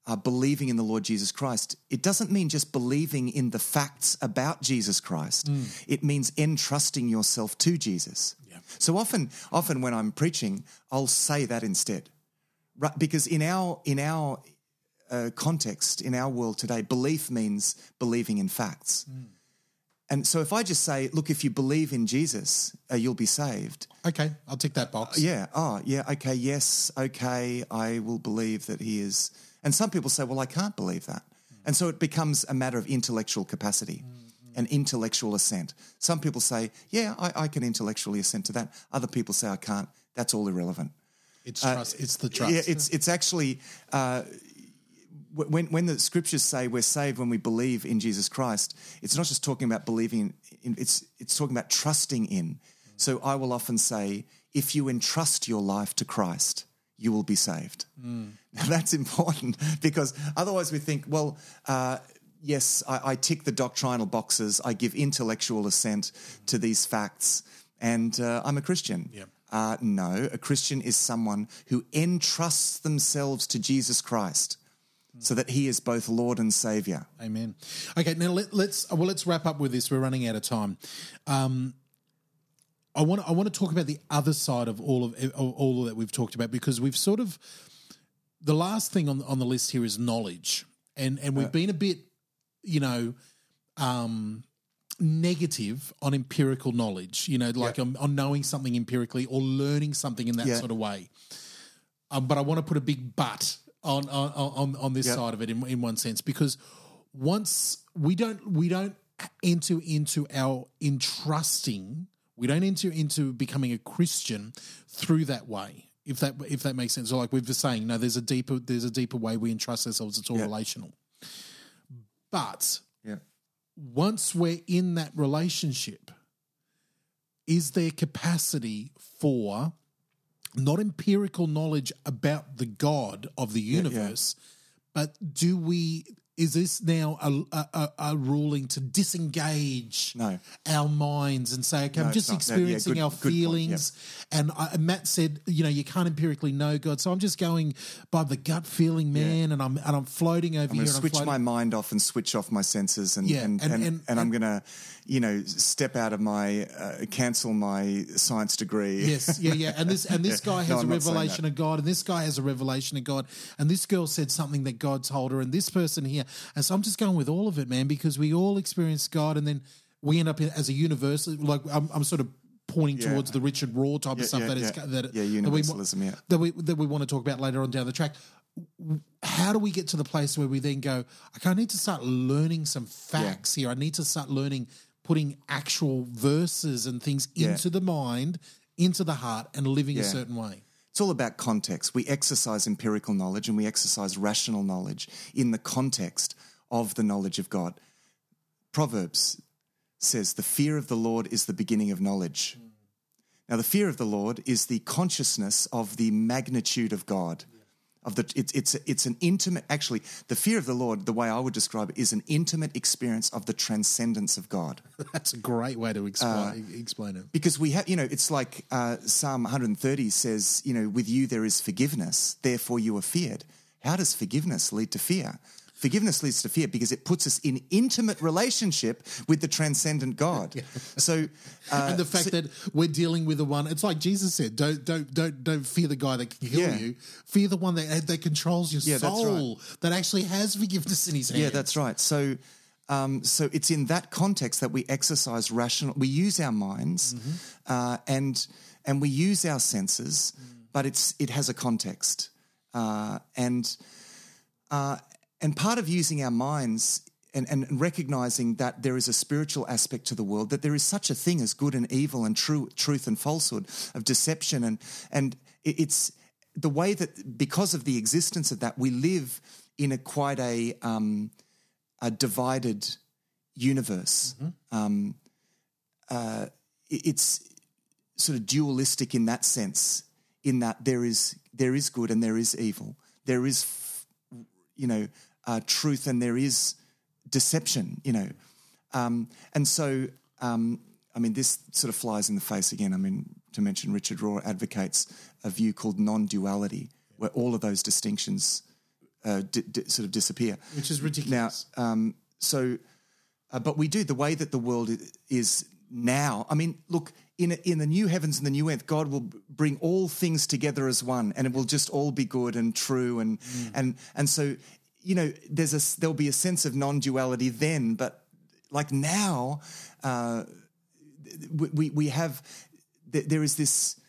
uh, believing in the Lord Jesus Christ, it doesn't mean just believing in the facts about Jesus Christ. It means entrusting yourself to Jesus. So often, often when I'm preaching, I'll say that instead, right? Because in our in our uh, context, in our world today, belief means believing in facts. And so if I just say, look, if you believe in Jesus, uh, you'll be saved. Okay, I'll tick that box. Yeah. Oh, yeah. Okay. Yes. Okay. I will believe that he is. And some people say, well, I can't believe that. And so it becomes a matter of intellectual capacity and intellectual assent. Some people say, yeah, I, I can intellectually assent to that. Other people say, I can't. That's all irrelevant. It's trust. It's the trust. Yeah, it's it's actually uh, when when the scriptures say we're saved when we believe in Jesus Christ. It's not just talking about believing in. It's it's talking about trusting in. So I will often say, if you entrust your life to Christ, you will be saved. Now that's important because otherwise we think, well. Uh, Yes, I, I tick the doctrinal boxes. I give intellectual assent to these facts, and uh, I'm a Christian. Yeah. Uh, no, a Christian is someone who entrusts themselves to Jesus Christ so that he is both Lord and Savior. Amen. Okay, now let, let's well let's wrap up with this. We're running out of time. Um, I want I want to talk about the other side of all of, of all that we've talked about because we've sort of the last thing on on the list here is knowledge, and and we've been a bit, you know, um, negative on empirical knowledge. You know, like on, on knowing something empirically or learning something in that sort of way. Um, but I want to put a big but on on on, on this Yep. side of it in, in one sense because once we don't we don't enter into our entrusting we don't enter into becoming a Christian through that way if that if that makes sense. So like we've been saying, no, there's a deeper there's a deeper way we entrust ourselves. It's all relational. But Yeah. once we're in that relationship, is there capacity for not empirical knowledge about the God of the universe, but do we? Is this now a, a, a, ruling to disengage No. our minds and say, okay, I'm just not. No, yeah, experiencing good- our good point, feelings? And, I, and Matt said, you know, you can't empirically know God, so I'm just going by the gut feeling, man, and I'm and I'm floating over I'm here. going to and switch my mind off and switch off my senses, and Yeah, and, and- and, and- and, I'm going to, you know, step out of my uh, cancel my science degree. Yes, yeah, yeah. And this and this guy has a not saying revelation of God, and this guy has a revelation of God, and this girl said something that God told her, and this person here. And so I'm just going with all of it, man, because we all experience God, and then we end up in, as a universal. Like I'm, I'm sort of pointing Yeah. towards the Richard Rohr type Yeah, of stuff yeah, that is that Yeah, that we- universalism, yeah. that we that we want to talk about later on down the track. How do we get to the place where we then go? Okay, I need to start learning some facts here. I need to start learning, putting actual verses and things Yeah. into the mind, into the heart, and living a certain way. It's all about context. We exercise empirical knowledge and we exercise rational knowledge in the context of the knowledge of God. Proverbs says, The fear of the Lord is the beginning of knowledge. Mm. Now, the fear of the Lord is the consciousness of the magnitude of God. Of the, it's, it's, it's an intimate, actually, the fear of the Lord, the way I would describe it, is an intimate experience of the transcendence of God. That's a great way to Uh, explain, explain it. Because we have, you know, it's like uh, Psalm 130 says, you know, with you there is forgiveness, therefore you are feared. How does forgiveness lead to fear? Forgiveness leads to fear because it puts us in intimate relationship with the transcendent God. So, uh, and the fact that we're dealing with the one, it's like Jesus said, don't don't don't don't fear the guy that can kill Yeah. you. Fear the one that that controls your Yeah, soul, that actually has forgiveness in his hand. Yeah, that's right. So, um, so it's in that context that we exercise rational. We use our minds, uh, and and we use our senses, but it's it has a context, uh, and uh, and part of using our minds and, and recognizing that there is a spiritual aspect to the world, that there is such a thing as good and evil and true, truth and falsehood, of deception, and and it's the way that because of the existence of that, we live in a quite a um, a divided universe. Um, uh, it's sort of dualistic in that sense, in that there is there is good and there is evil, there is you know uh, truth and there is deception, you know, um, and so um, I mean this sort of flies in the face again. I mean to mention Richard Rohr advocates a view called non-duality, where all of those distinctions uh, di- di- sort of disappear. Which is Now, ridiculous. um, so, uh, but we do the way that the world is now. I mean, look in in the new heavens and the new earth, God will bring all things together as one, and it will just all be good and true, and and and so you know, there's a there'll be a sense of non-duality then, but like now, uh, we we- have there is this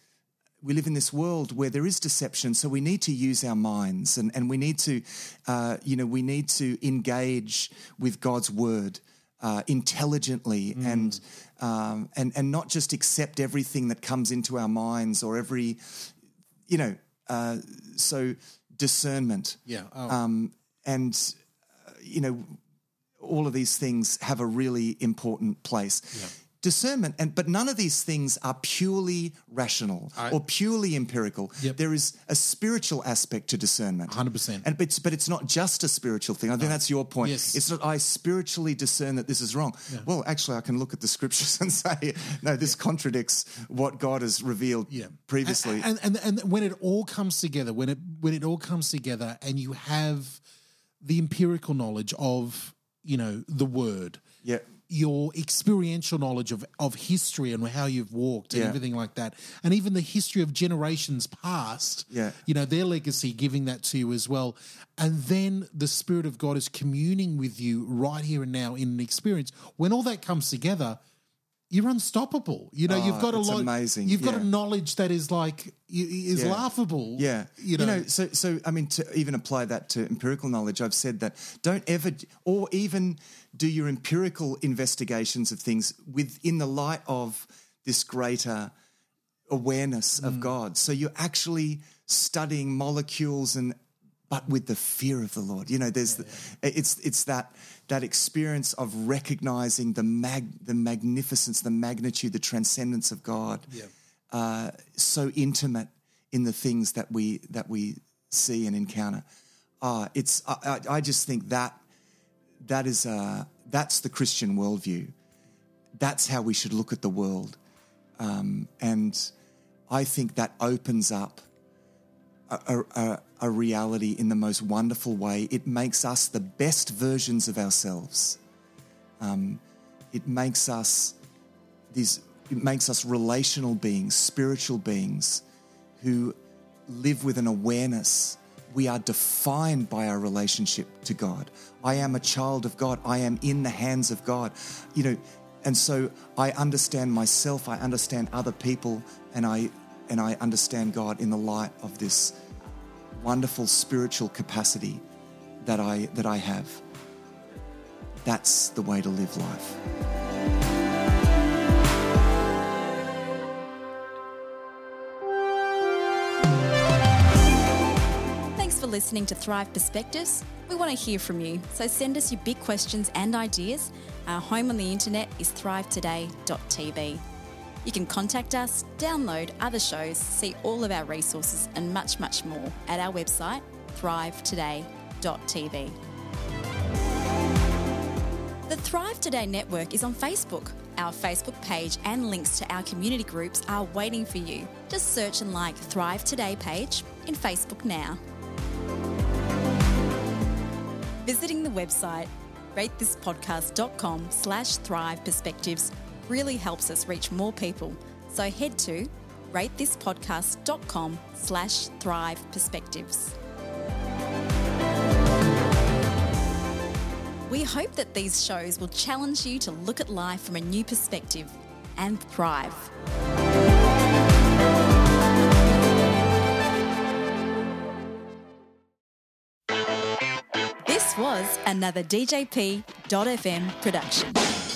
we live in this world where there is deception, so we need to use our minds and, and we need to, uh, you know, we need to engage with God's word uh, intelligently and, um, and and not just accept everything that comes into our minds or every, you know, uh, so discernment. Yeah. Oh. Um, and uh, you know, all of these things have a really important place. Discernment, and but none of these things are purely rational or purely empirical. Yep. There is a spiritual aspect to discernment, 100%. And but it's, but it's not just a spiritual thing. I think that's your point. Yes. It's not I spiritually discern that this is wrong. Well, actually, I can look at the scriptures and say, no, this contradicts what God has revealed yeah. previously. And, and and when it all comes together, when it when it all comes together, and you have the empirical knowledge of you know the word, yeah. your experiential knowledge of of history and how you've walked and Yeah. everything like that, and even the history of generations past. Yeah. you know their legacy, giving that to you as well, and then the Spirit of God is communing with you right here and now in an experience. When all that comes together. You're unstoppable. You know, you've got a Oh, lot. amazing, You've got a knowledge that is like is Yeah. laughable. Yeah, you know, so so I mean, to even apply that to empirical knowledge, I've said that don't ever, or even do your empirical investigations of things within the light of this greater awareness Mm. of God. So you're actually studying molecules and but with the fear of the Lord. You know, there's the, it's it's that that experience of recognizing the mag the magnificence, the magnitude, the transcendence of God. Uh, so intimate in the things that we that we see and encounter. Uh, it's I, I, I just think that that is uh, that's the Christian worldview. That's how we should look at the world, um, and I think that opens up a, a, a reality in the most wonderful way. It makes us the best versions of ourselves. Um, it makes us these. It makes us relational beings, spiritual beings, who live with an awareness. We are defined by our relationship to God. I am a child of God. I am in the hands of God. You know, and so I understand myself. I understand other people, and I and I understand God in the light of this wonderful spiritual capacity that I that I have. That's the way to live life. Thanks for listening to Thrive Perspectives. We want to hear from you, so send us your big questions and ideas. Our home on the internet is thrivetoday.tv. You can contact us, download other shows, see all of our resources, and much, much more at our website, thrivetoday.tv. The Thrive Today network is on Facebook. Our Facebook page and links to our community groups are waiting for you. Just search and like Thrive Today page in Facebook now. Visiting the website ratethispodcast.com slash thrive perspectives really helps us reach more people. So head to ratethispodcast.com slash thrive perspectives. We hope that these shows will challenge you to look at life from a new perspective and thrive. This was another DJP.FM production.